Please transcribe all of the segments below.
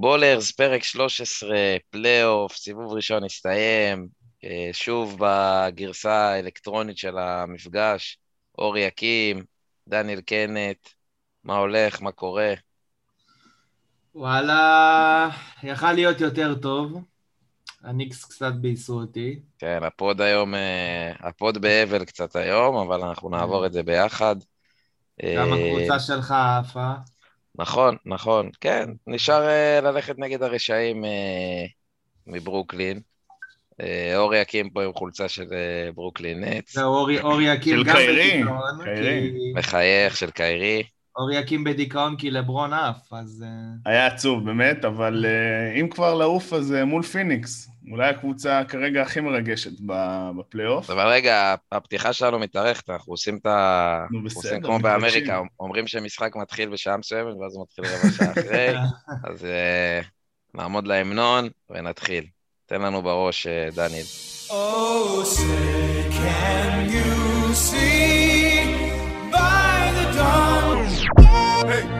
בולרז, פרק 13, פלייאוף, סיבוב ראשון הסתיים, אה, שוב בגרסה האלקטרונית של המפגש, אורי יקים, דניאל קנט, מה הולך, מה קורה? וואלה, יכל להיות יותר טוב. הניקס קצת ביאסו אותי. כן, ה pod היום, אה, ה pod באבל קצת היום, אבל אנחנו נעבור את זה ביחד. גם הקבוצה שלך עפה. נכון, נכון, כן, נשאר אה, ללכת נגד הרשעים אה, מברוקלין. אה, אורי יקים פה עם חולצה של אה, ברוקלין נטס. זהו, אורי, אורי יקים גם בדיכאון. כי... מחייך של קיירי. אורי יקים בדיכאון כי לברון עף, אז... היה עצוב, באמת, אבל אה, אם כבר לעוף, אז אה, מול פיניקס. אולי הקבוצה כרגע הכי מרגשת בפלייאוף. אבל רגע, הפתיחה שלנו מתארכת, אנחנו עושים את ה... נו, בסדר. עושים כמו באמריקה, אומרים שמשחק מתחיל בשעה מסוימת, ואז הוא מתחיל רבע שעה אחרי, אז uh, נעמוד להמנון ונתחיל. תן לנו בראש, uh, דניאל. Oh, say can you see by the dawn... Hey!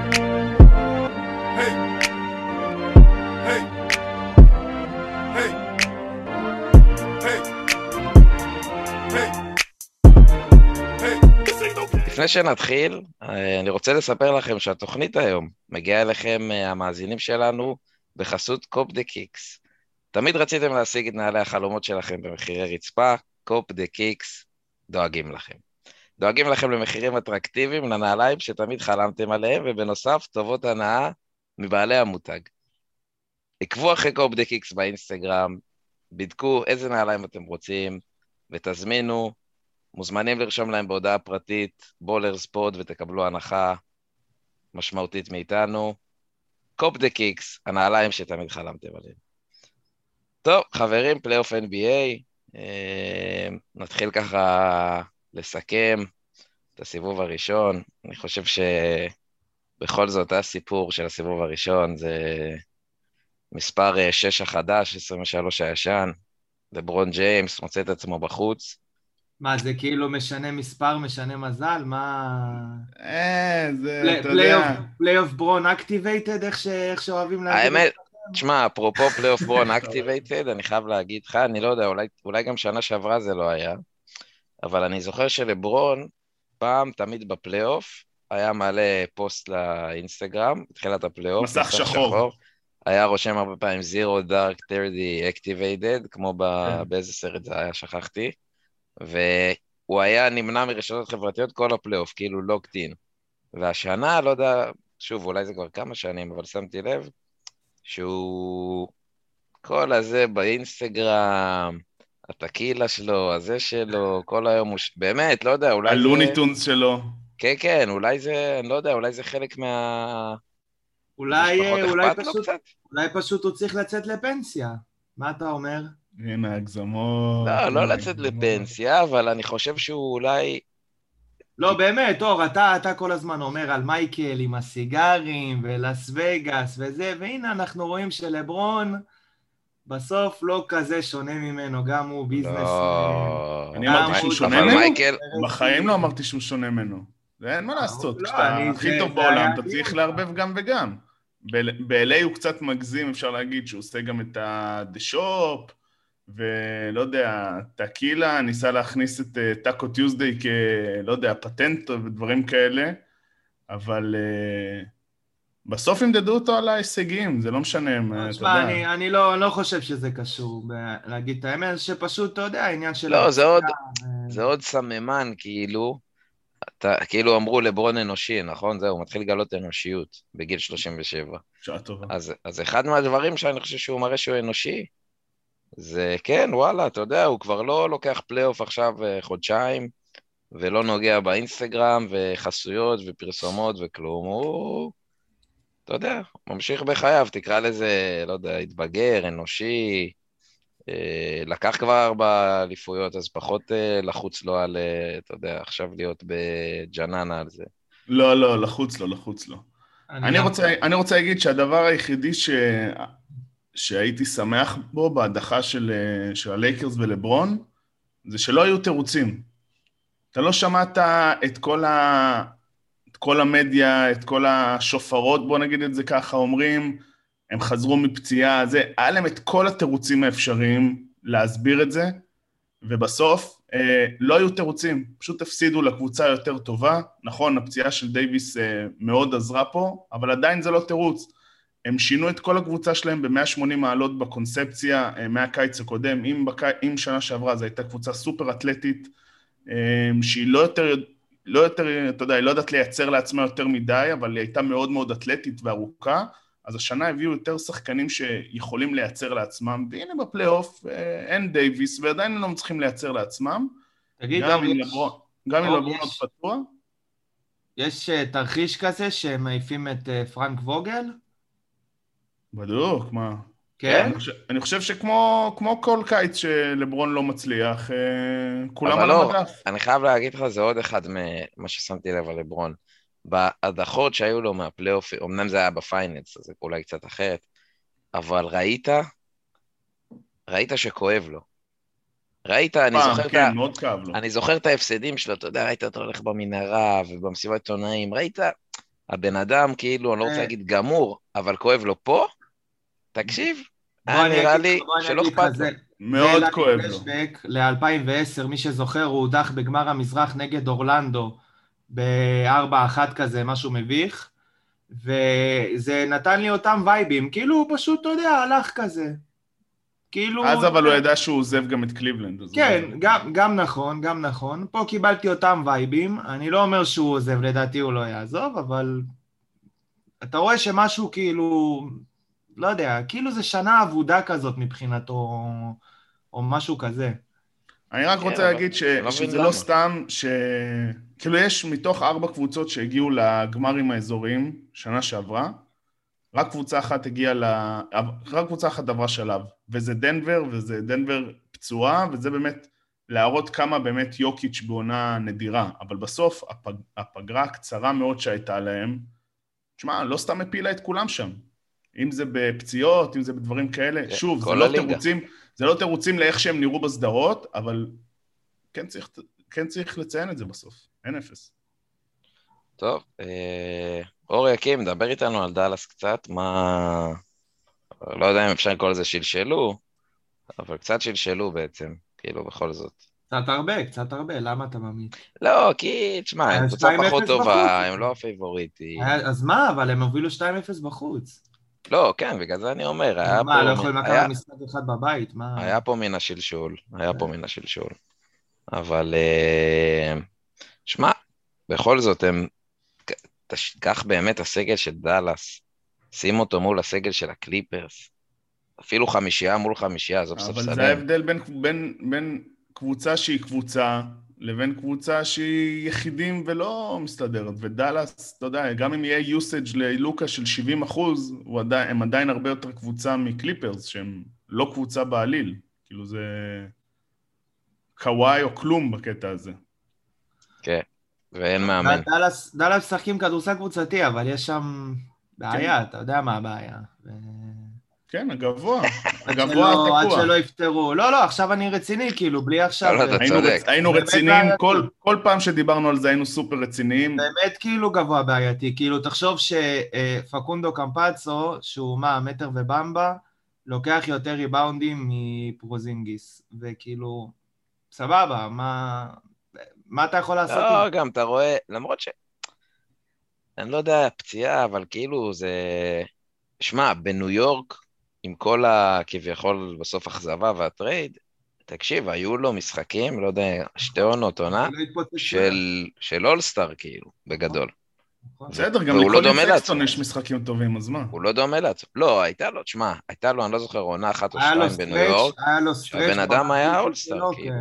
לפני שנתחיל, אה, אני רוצה לספר לכם שהתוכנית היום מגיעה אליכם, אה, המאזינים שלנו, בחסות Cop The Kicks. תמיד רציתם להשיג את נעלי החלומות שלכם במחירי רצפה, Cop The Kicks דואגים לכם. דואגים לכם למחירים אטרקטיביים לנעליים שתמיד חלמתם עליהם, ובנוסף, טובות הנאה מבעלי המותג. עקבו אחרי Cop The Kicks באינסטגרם, בדקו איזה נעליים אתם רוצים, ותזמינו מוזמנים לרשום להם בהודעה פרטית, בולר ספורט, ותקבלו הנחה משמעותית מאיתנו. Cop The Kicks, הנעליים שתמיד חלמתם עליהם. טוב, חברים, פלייאוף NBA, אה, נתחיל ככה לסכם את הסיבוב הראשון. אני חושב שבכל זאת הסיפור של הסיבוב הראשון זה מספר 6 החדש, 23 הישן. לברון ג'יימס מוצא את עצמו בחוץ. מה, זה כאילו משנה מספר, משנה מזל? מה... אה, זה, אתה יודע... playoff Bron activated, איך שאוהבים להגיד? האמת, תשמע, אפרופו playoff Bron activated, אני חייב להגיד לך, אני לא יודע, אולי, אולי גם שנה שעברה זה לא היה, אבל אני זוכר שלברון, פעם, תמיד בפלייאוף, היה מעלה פוסט לאינסטגרם, בתחילת הפלייאוף. מסך שחור. שחור. היה רושם הרבה פעמים Zero Dark 30 Activated, כמו ב... כן. באיזה סרט זה היה, שכחתי. והוא היה נמנע מרשתות חברתיות כל הפלייאוף, כאילו לוקטין. והשנה, לא יודע, שוב, אולי זה כבר כמה שנים, אבל שמתי לב שהוא כל הזה באינסטגרם, הטקילה שלו, הזה שלו, כל היום הוא... באמת, לא יודע, אולי הלוניטונס זה... שלו. כן, כן, אולי זה, אני לא יודע, אולי זה חלק מה... אולי, אולי, פשוט, אולי פשוט הוא צריך לצאת לפנסיה. מה אתה אומר? הנה הגזמות. לא, לא לצאת לפנסיה, אבל אני חושב שהוא אולי... לא, באמת, אור, אתה, אתה כל הזמן אומר על מייקל עם הסיגרים ולאס וגאס וזה, והנה אנחנו רואים שלברון בסוף לא כזה שונה ממנו, גם הוא ביזנס. לא... אני אמרתי שהוא שונה ממנו? מייקל... בחיים לא אמרתי שהוא שונה ממנו. זה אין מה לעשות, לא, כשאתה הכי טוב בעולם, אתה צריך לערבב גם וגם. ב-LA הוא קצת מגזים, אפשר להגיד, שהוא עושה גם את ה-The Shop, ולא יודע, טקילה ניסה להכניס את טאקו uh, טיוזדיי כ... לא יודע, פטנט ודברים כאלה, אבל uh, בסוף ימדדו אותו על ההישגים, זה לא משנה, אתה יודע. תשמע, אני, אני לא, לא חושב שזה קשור ב- להגיד את האמת, שפשוט, אתה יודע, העניין של... לא, זה עוד, ו... זה עוד סממן, כאילו, אתה, כאילו אמרו לברון אנושי, נכון? זהו, הוא מתחיל לגלות אנושיות בגיל 37. שעה טובה. אז, אז אחד מהדברים שאני חושב שהוא מראה שהוא אנושי, זה כן, וואלה, אתה יודע, הוא כבר לא לוקח פלייאוף עכשיו אה, חודשיים, ולא נוגע באינסטגרם, וחסויות, ופרסומות, וכלום. הוא, אתה יודע, ממשיך בחייו, תקרא לזה, לא יודע, התבגר, אנושי, אה, לקח כבר ארבע אליפויות, אז פחות אה, לחוץ לו על, אתה יודע, עכשיו להיות בג'ננה על זה. לא, לא, לחוץ לו, לחוץ לו. אני, אני, רוצה, אני רוצה להגיד שהדבר היחידי ש... שהייתי שמח בו בהדחה של, אה, של הלייקרס ולברון, זה שלא היו תירוצים. אתה לא שמעת את כל, ה, את כל המדיה, את כל השופרות, בוא נגיד את זה ככה, אומרים, הם חזרו מפציעה, זה, היה להם את כל התירוצים האפשריים להסביר את זה, ובסוף אה, לא היו תירוצים, פשוט הפסידו לקבוצה יותר טובה. נכון, הפציעה של דייוויס אה, מאוד עזרה פה, אבל עדיין זה לא תירוץ. הם שינו את כל הקבוצה שלהם ב-180 מעלות בקונספציה אה, מהקיץ הקודם. אם, בק... אם שנה שעברה זו הייתה קבוצה סופר אתלטית, אה, שהיא לא יותר, לא יותר, אתה יודע, היא לא יודעת לייצר לעצמה יותר מדי, אבל היא הייתה מאוד מאוד אתלטית וארוכה. אז השנה הביאו יותר שחקנים שיכולים לייצר לעצמם, והנה בפלייאוף אה, אין דייוויס, ועדיין הם לא צריכים לייצר לעצמם. תגיד, גם אם לברון, עוד פתוח. יש תרחיש כזה שהם מעיפים את פרנק ווגל? בדוק, מה? כן? אני חושב, אני חושב שכמו כל קיץ שלברון לא מצליח, כולם על לא, המדף. אני חייב להגיד לך, זה עוד אחד ממה ששמתי לב על לברון. בהדחות שהיו לו מהפלייאוף, אמנם זה היה בפיינלס, אז זה אולי קצת אחרת, אבל ראית, ראית שכואב לו. ראית, אני פעם, זוכר כן, את ה... אני זוכר את ההפסדים שלו, אתה יודע, ראית אותו הולך במנהרה ובמסיבת עיתונאים, ראית, הבן אדם כאילו, אני לא רוצה אה. להגיד גמור, אבל כואב לו פה, תקשיב, היה נראה לי שלא אכפת לו. מאוד כואב לו. ל-2010, מי שזוכר, הוא הודח בגמר המזרח נגד אורלנדו. בארבע אחת כזה, משהו מביך, וזה נתן לי אותם וייבים, כאילו הוא פשוט, אתה יודע, הלך כזה. כאילו... אז אבל הוא ידע שהוא עוזב גם את קליבלנד. כן, גם, גם נכון, גם נכון. פה קיבלתי אותם וייבים, אני לא אומר שהוא עוזב, לדעתי הוא לא יעזוב, אבל אתה רואה שמשהו כאילו, לא יודע, כאילו זה שנה אבודה כזאת מבחינתו, או משהו כזה. אני רק רוצה כן, להגיד לא שזה לא סתם, ש... כאילו יש מתוך ארבע קבוצות שהגיעו לגמרים האזוריים שנה שעברה, רק קבוצה אחת הגיעה ל... רק קבוצה אחת עברה שלב, וזה דנבר, וזה דנבר פצועה, וזה באמת להראות כמה באמת יוקיץ' בעונה נדירה, אבל בסוף הפג... הפגרה הקצרה מאוד שהייתה להם, תשמע, לא סתם הפילה את כולם שם. אם זה בפציעות, אם זה בדברים כאלה, כן, שוב, זה לא תירוצים, זה לא תירוצים לאיך שהם נראו בסדרות, אבל כן צריך, כן צריך לציין את זה בסוף. אין אפס. טוב, אה, אור יקים, דבר איתנו על דאלאס קצת, מה... לא יודע אם אפשר לקרוא לזה שלשלו, אבל קצת שלשלו בעצם, כאילו, בכל זאת. קצת הרבה, קצת הרבה, למה אתה מאמין? לא, כי, תשמע, הם קבוצה פחות טובה, הם לא הפייבוריטים. אז מה, אבל הם הובילו 2-0 בחוץ. לא, כן, בגלל זה אני אומר, היה פה... מה, לא יכולים לקחת משחק אחד בבית? מה? היה פה מן השלשול, היה פה מן השלשול. אבל... אה, שמע, בכל זאת, הם... קח באמת הסגל של דאלאס, שים אותו מול הסגל של הקליפרס. אפילו חמישייה מול חמישייה, עזוב ספסלים. אבל זה ההבדל בין, בין, בין קבוצה שהיא קבוצה לבין קבוצה שהיא יחידים ולא מסתדרת. ודאלאס, אתה יודע, גם אם יהיה usage ללוקה של 70 אחוז, עדיין, הם עדיין הרבה יותר קבוצה מקליפרס, שהם לא קבוצה בעליל. כאילו זה קוואי או כלום בקטע הזה. כן, ואין מאמן. דאלאס משחקים כדורסל קבוצתי, אבל יש שם בעיה, כן. אתה יודע מה הבעיה. כן, הגבוה, הגבוה התקוע. עד שלא יפתרו. לא, לא, עכשיו אני רציני, כאילו, בלי עכשיו... לא, אתה צודק. היינו רציניים, כל פעם שדיברנו על זה היינו סופר רציניים. באמת כאילו גבוה בעייתי. כאילו, תחשוב שפקונדו קמפצו, שהוא מה, מטר ובמבה, לוקח יותר ריבאונדים מפרוזינגיס, וכאילו, סבבה, מה... מה אתה יכול לעשות? לא, גם אתה רואה, למרות ש... אני לא יודע, פציעה, אבל כאילו זה... שמע, בניו יורק, עם כל הכביכול בסוף אכזבה והטרייד, תקשיב, היו לו משחקים, לא יודע, שתי עונות עונה, לא של, של אולסטאר, כאילו, בגדול. נכון. בסדר, גם לקולין סקסטון יש משחקים טובים, אז מה? הוא לא דומה לעצמו. לא, הייתה לו, תשמע, הייתה לו, אני לא זוכר, עונה אחת או שתיים בניו יורק, שהבן אדם היה אולסטאר, כאילו.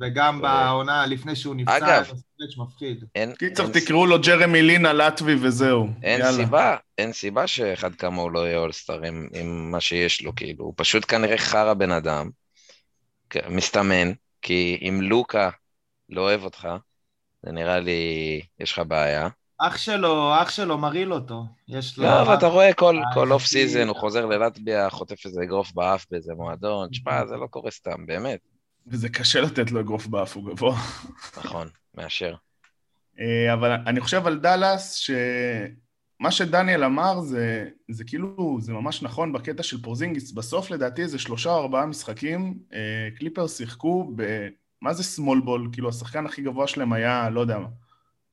וגם בעונה לפני שהוא נפצע, אגב, stretch מפחיד. קיצר, תקראו לו ג'רמי לין הלטבי וזהו. אין יאללה. סיבה, אין סיבה שאחד כמוהו לא יהיה אולסטאר עם, עם מה שיש לו, כאילו. הוא פשוט כנראה חרא בן אדם, מסתמן, כי אם לוקה לא אוהב אותך, זה נראה לי, יש לך בעיה. אח שלו, אח שלו מרעיל אותו. יש לו... לא, אבל אתה רואה כל, כל off season, הוא חוזר ללטביה, חוטף איזה אגרוף באף באיזה מועדון, תשמע, זה לא קורה סתם, באמת. וזה קשה לתת לו אגרוף באף, הוא גבוה. נכון, מאשר. אה, אבל אני חושב על דאלאס, ש... מה שדניאל אמר זה, זה כאילו, זה ממש נכון בקטע של פורזינגיס. בסוף לדעתי איזה שלושה או ארבעה משחקים, אה, קליפרס שיחקו ב... מה זה סמול בול? כאילו השחקן הכי גבוה שלהם היה, לא יודע,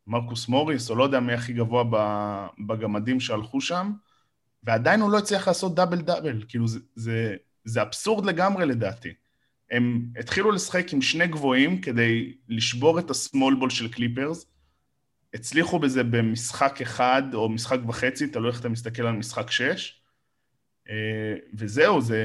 מרקוס מוריס, או לא יודע מי הכי גבוה בגמדים שהלכו שם, ועדיין הוא לא הצליח לעשות דאבל דאבל. כאילו זה, זה, זה אבסורד לגמרי לדעתי. הם התחילו לשחק עם שני גבוהים כדי לשבור את הסמול בול של קליפרס, הצליחו בזה במשחק אחד או משחק וחצי, תלוי איך אתה מסתכל על משחק שש, אה, וזהו, זה...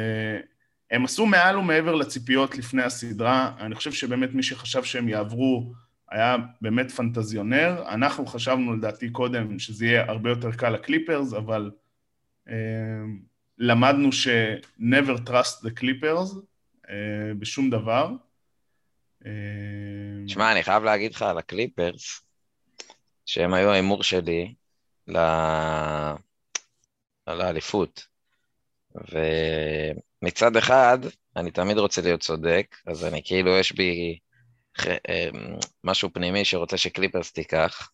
הם עשו מעל ומעבר לציפיות לפני הסדרה, אני חושב שבאמת מי שחשב שהם יעברו היה באמת פנטזיונר, אנחנו חשבנו לדעתי קודם שזה יהיה הרבה יותר קל לקליפרס, אבל אה, למדנו ש- never trust the clippers בשום דבר. שמע, אני חייב להגיד לך על הקליפרס, שהם היו ההימור שלי ל... לאליפות. ומצד אחד, אני תמיד רוצה להיות צודק, אז אני כאילו, יש בי אה, משהו פנימי שרוצה שקליפרס תיקח.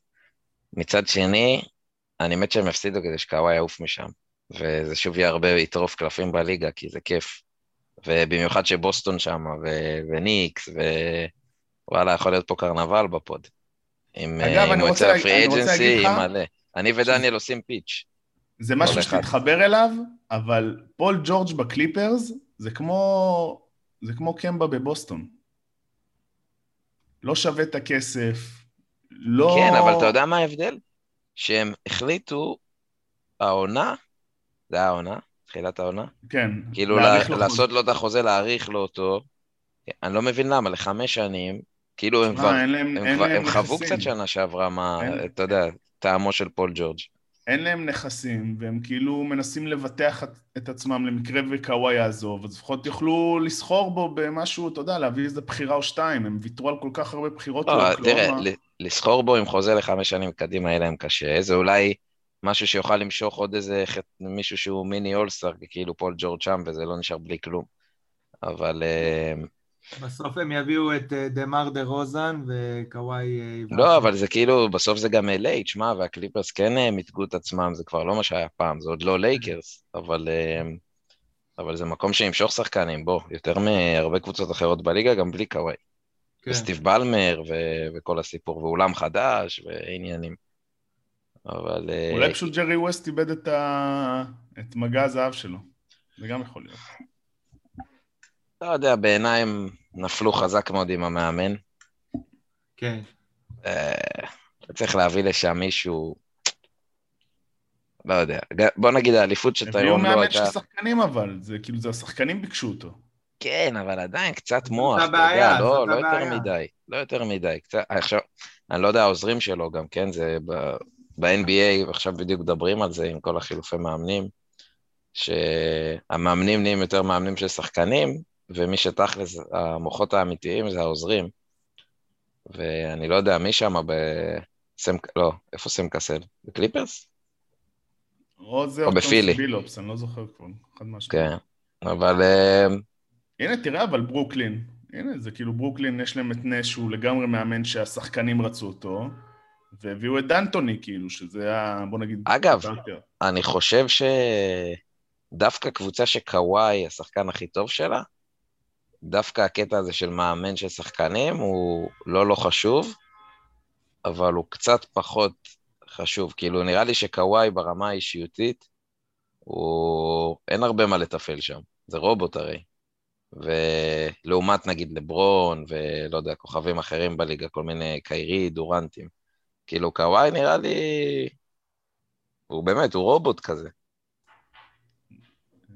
מצד שני, אני מת שהם יפסידו כדי שקוואי יעוף משם. וזה שוב יהיה הרבה יטרוף קלפים בליגה, כי זה כיף. ובמיוחד שבוסטון שם, ו- וניקס, ווואלה, יכול להיות פה קרנבל בפוד. עם, אגב, אני רוצה להגיד לך... מלא. אני ודניאל עושים פיץ'. זה משהו שתתחבר אליו, אבל פול ג'ורג' בקליפרס זה כמו, זה כמו קמבה בבוסטון. לא שווה את הכסף, לא... כן, אבל אתה יודע מה ההבדל? שהם החליטו, העונה, זה העונה, תחילת העונה? כן. כאילו לעשות לו את החוזה, להאריך לו אותו. אני לא מבין למה, לחמש שנים, כאילו הם כבר, הם חוו קצת שנה שעברה מה, אתה יודע, טעמו של פול ג'ורג'. אין להם נכסים, והם כאילו מנסים לבטח את עצמם למקרה וקוואי יעזוב, אז לפחות יוכלו לסחור בו במשהו, אתה יודע, להביא איזה בחירה או שתיים, הם ויתרו על כל כך הרבה בחירות. לא, תראה, לסחור בו עם חוזה לחמש שנים קדימה יהיה להם קשה, זה אולי משהו שיוכל למשוך עוד איזה מישהו שהוא מיני אולסטאר, כאילו פול ג'ורג' שם, וזה לא נשאר בלי כלום. אבל... אה, בסוף הם יביאו את אה, דמאר דרוזן וקוואי... אה, לא, אבל זה כאילו, בסוף זה גם LA, תשמע, והקליפרס כן אה, מיתגו את עצמם, זה כבר לא מה שהיה פעם, זה עוד לא לייקרס, אבל, אבל זה מקום שימשוך שחקנים, בוא, יותר מהרבה קבוצות אחרות בליגה, גם בלי קוואי. כן. וסטיב בלמר ו- וכל הסיפור, ואולם חדש ועניינים. אבל... אולי פשוט ג'רי ווסט איבד את, ה... את מגע הזהב שלו, זה גם יכול להיות. לא יודע, בעיניי הם נפלו חזק מאוד עם המאמן. כן. אה, צריך להביא לשם מישהו... לא יודע. בוא נגיד האליפות שאתה היום לא הייתה... הביאו מאמן של שחקנים אבל, זה כאילו, זה השחקנים ביקשו אותו. כן, אבל עדיין קצת מוח, אתה יודע, לא, לא יותר מדי, לא יותר מדי. קצת, עכשיו, אני לא יודע, העוזרים שלו גם, כן, זה ב-NBA, ועכשיו בדיוק מדברים על זה עם כל החילופי מאמנים, שהמאמנים נהיים יותר מאמנים של שחקנים, ומי שתכלס, המוחות האמיתיים זה העוזרים. ואני לא יודע, מי שם בסם... לא, איפה סם קסל? בקליפרס? או זה או בפילי. בילופס, אני לא זוכר כבר, אחד מהשניים. כן, אבל... אה, הנה, תראה, אבל ברוקלין. הנה, זה כאילו ברוקלין, יש להם את נש, שהוא לגמרי מאמן שהשחקנים רצו אותו, והביאו את דנטוני, כאילו, שזה היה, בוא נגיד... אגב, אני חושב שדווקא קבוצה שקוואי, השחקן הכי טוב שלה, דווקא הקטע הזה של מאמן של שחקנים הוא לא לא חשוב, אבל הוא קצת פחות חשוב. כאילו, נראה לי שקוואי ברמה האישיותית, הוא... אין הרבה מה לתפעל שם, זה רובוט הרי. ולעומת נגיד לברון, ולא יודע, כוכבים אחרים בליגה, כל מיני קיירי, דורנטים. כאילו, קוואי נראה לי... הוא באמת, הוא רובוט כזה.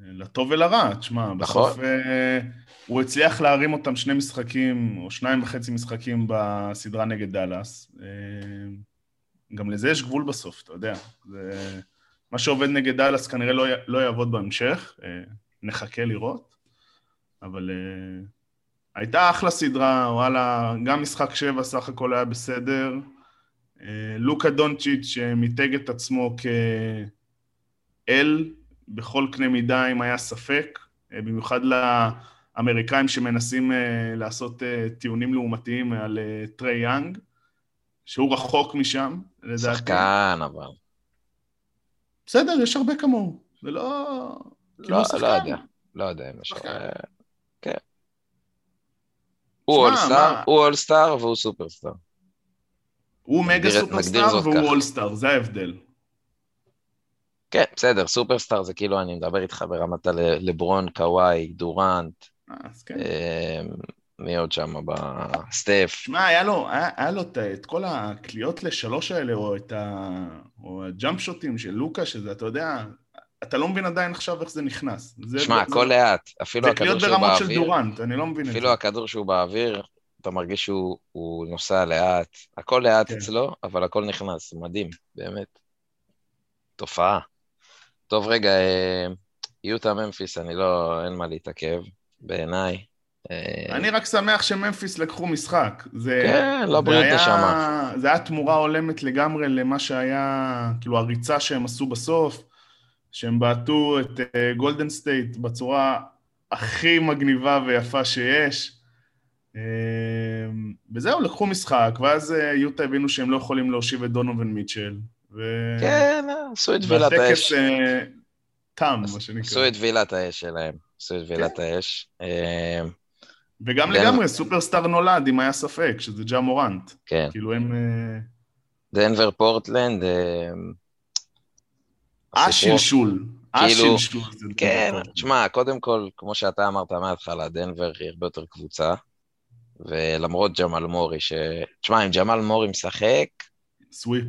לטוב ולרע, תשמע, נכון. בסוף אה, הוא הצליח להרים אותם שני משחקים, או שניים וחצי משחקים בסדרה נגד דאלאס. אה, גם לזה יש גבול בסוף, אתה יודע. זה... מה שעובד נגד דאלאס כנראה לא, לא יעבוד בהמשך, אה, נחכה לראות. אבל אה, הייתה אחלה סדרה, וואלה, גם משחק שבע סך הכל היה בסדר. לוקה דונצ'יץ' שמיתג את עצמו כאל בכל קנה מידה אם היה ספק, במיוחד האמריקאים שמנסים uh, לעשות טיעונים לעומתיים על טריי יאנג, שהוא רחוק משם, לדעתי. שחקן, אבל. בסדר, יש הרבה כמוהו. זה לא... לא, לא יודע. לא יודע אם יש... כן. הוא אולסטאר, הוא אולסטאר והוא סופרסטאר. הוא מגה סופרסטאר והוא אולסטאר, זה ההבדל. כן, בסדר, סופרסטאר זה כאילו אני מדבר איתך ברמת הלברון, קוואי, דורנט. אה, אז כן. אמ, מי עוד שם בסטף? שמע, היה לו, היה, היה לו את, את כל הקליעות לשלוש האלה, או את ה... או הג'אמפ שוטים של לוקה, שזה, אתה יודע, אתה לא מבין עדיין עכשיו איך זה נכנס. שמע, הכל לאט. אפילו הכדור שהוא באוויר... זה קליעות ברמות של דורנט, אני לא מבין את זה. אפילו הכדור שהוא באוויר, אתה מרגיש שהוא נוסע לאט. הכל לאט כן. אצלו, אבל הכל נכנס. מדהים, באמת. תופעה. טוב, רגע, אה, יוטה ממפיס, אני לא... אין מה להתעכב, בעיניי. אה, אני רק שמח שממפיס לקחו משחק. זה, כן, לא בריאות שמה. זה היה תמורה הולמת לגמרי למה שהיה, כאילו הריצה שהם עשו בסוף, שהם בעטו את גולדן אה, סטייט בצורה הכי מגניבה ויפה שיש. אה, וזהו, לקחו משחק, ואז אה, יוטה הבינו שהם לא יכולים להושיב את דונובין מיטשל. ו... כן, עשו את וילת האש. והטקס אה, תם, מה שנקרא. עשו את וילת האש שלהם. עשו את וילת כן. האש. וגם לגמרי, סופרסטאר נולד, אם היה ספק, שזה ג'ה מורנט. כן. כאילו הם... אה, דנבר פורטלנד. השלשול. כאילו, כן, תשמע, קודם כל, כמו שאתה אמרת מההתחלה, דנבר היא הרבה יותר קבוצה, ולמרות ג'מאל מורי, ש... תשמע, אם ג'מאל מורי משחק... sweep.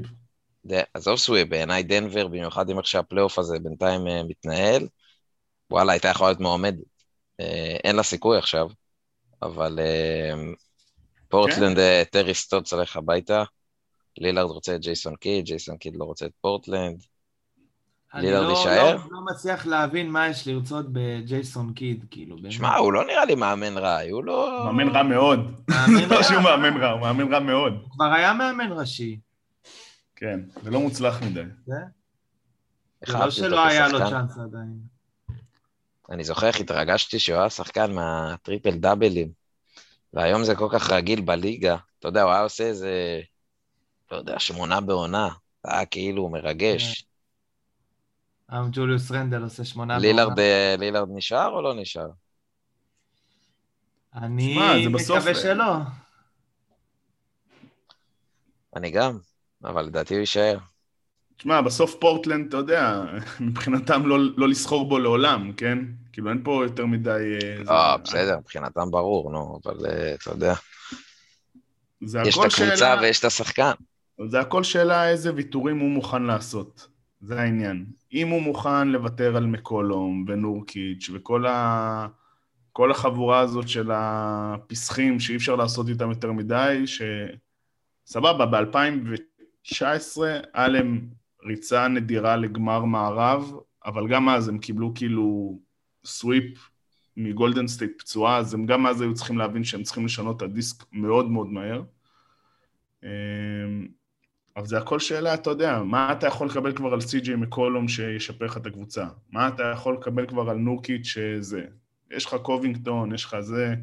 עזוב sweep, בעיניי דנבר, במיוחד עם איך שהפלייאוף הזה בינתיים אה, מתנהל, וואלה, הייתה יכולה להיות מועמדת. אה, אין לה סיכוי עכשיו, אבל אה, פורטלנד, כן. טרי סטוטס הולך הביתה, לילארד רוצה את ג'ייסון קיד, ג'ייסון קיד לא רוצה את פורטלנד. לילארד לא, יישאר? אני לא, לא מצליח להבין מה יש לרצות בג'ייסון קיד, כאילו. שמע, הוא לא נראה לי מאמן רע, הוא לא... מאמן רע מאוד. מאמן לא שהוא מאמן רע, הוא מאמן רע מאוד. הוא כבר היה מאמן ראשי. כן, זה לא מוצלח מדי. זה? זה לא שלא היה לו צ'אנס עדיין. אני זוכר איך התרגשתי שהוא היה שחקן מהטריפל דאבלים, והיום זה כל כך רגיל בליגה. אתה יודע, הוא היה עושה איזה, לא יודע, שמונה בעונה. זה היה כאילו מרגש. היום ג'וליוס רנדל עושה שמונה בעונה. אה, לילארד נשאר או לא נשאר? אני מקווה שלא. אני גם, אבל לדעתי הוא יישאר. תשמע, בסוף פורטלנד, אתה יודע, מבחינתם לא, לא לסחור בו לעולם, כן? כאילו אין פה יותר מדי... אה, אה בסדר, מבחינתם ברור, נו, אבל אה, אתה יודע. זה יש את הקבוצה שאלה... ויש את השחקן. זה הכל שאלה איזה ויתורים הוא מוכן לעשות. זה העניין. אם הוא מוכן לוותר על מקולום ונורקיץ' וכל ה... כל החבורה הזאת של הפסחים שאי אפשר לעשות איתם יותר מדי, שסבבה, ב-2019 היה להם ריצה נדירה לגמר מערב, אבל גם אז הם קיבלו כאילו sweep מגולדן סטייט פצועה, אז הם גם אז היו צריכים להבין שהם צריכים לשנות את הדיסק מאוד מאוד מהר. אבל זה הכל שאלה, אתה יודע, מה אתה יכול לקבל כבר על סי.ג'יי מקולום שישפר לך את הקבוצה? מה אתה יכול לקבל כבר על נורקיץ' שזה? יש לך קובינגטון, יש לך זה.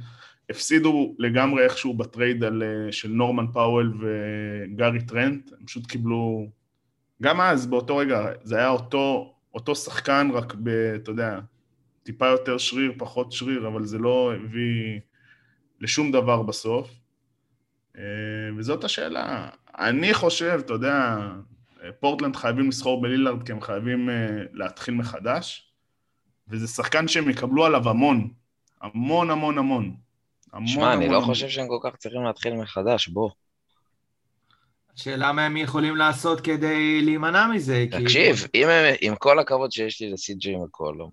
הפסידו לגמרי איכשהו ב trade על, אה, של נורמן פאוול וגארי טרנט, הם פשוט קיבלו... גם אז, באותו רגע, זה היה אותו, אותו שחקן, רק ב... אתה יודע, טיפה יותר שריר, פחות שריר, אבל זה לא הביא לשום דבר בסוף. אה, וזאת השאלה. אני חושב, אתה יודע, פורטלנד חייבים לסחור בלילארד כי הם חייבים אה, להתחיל מחדש, וזה שחקן שהם יקבלו עליו המון, המון המון המון. שמע, אני לא חושב שהם כל כך צריכים להתחיל מחדש, בוא. שאלה מה הם יכולים לעשות כדי להימנע מזה. תקשיב, כי... אם, עם כל הכבוד שיש לי לסי.ג'יי מקולום,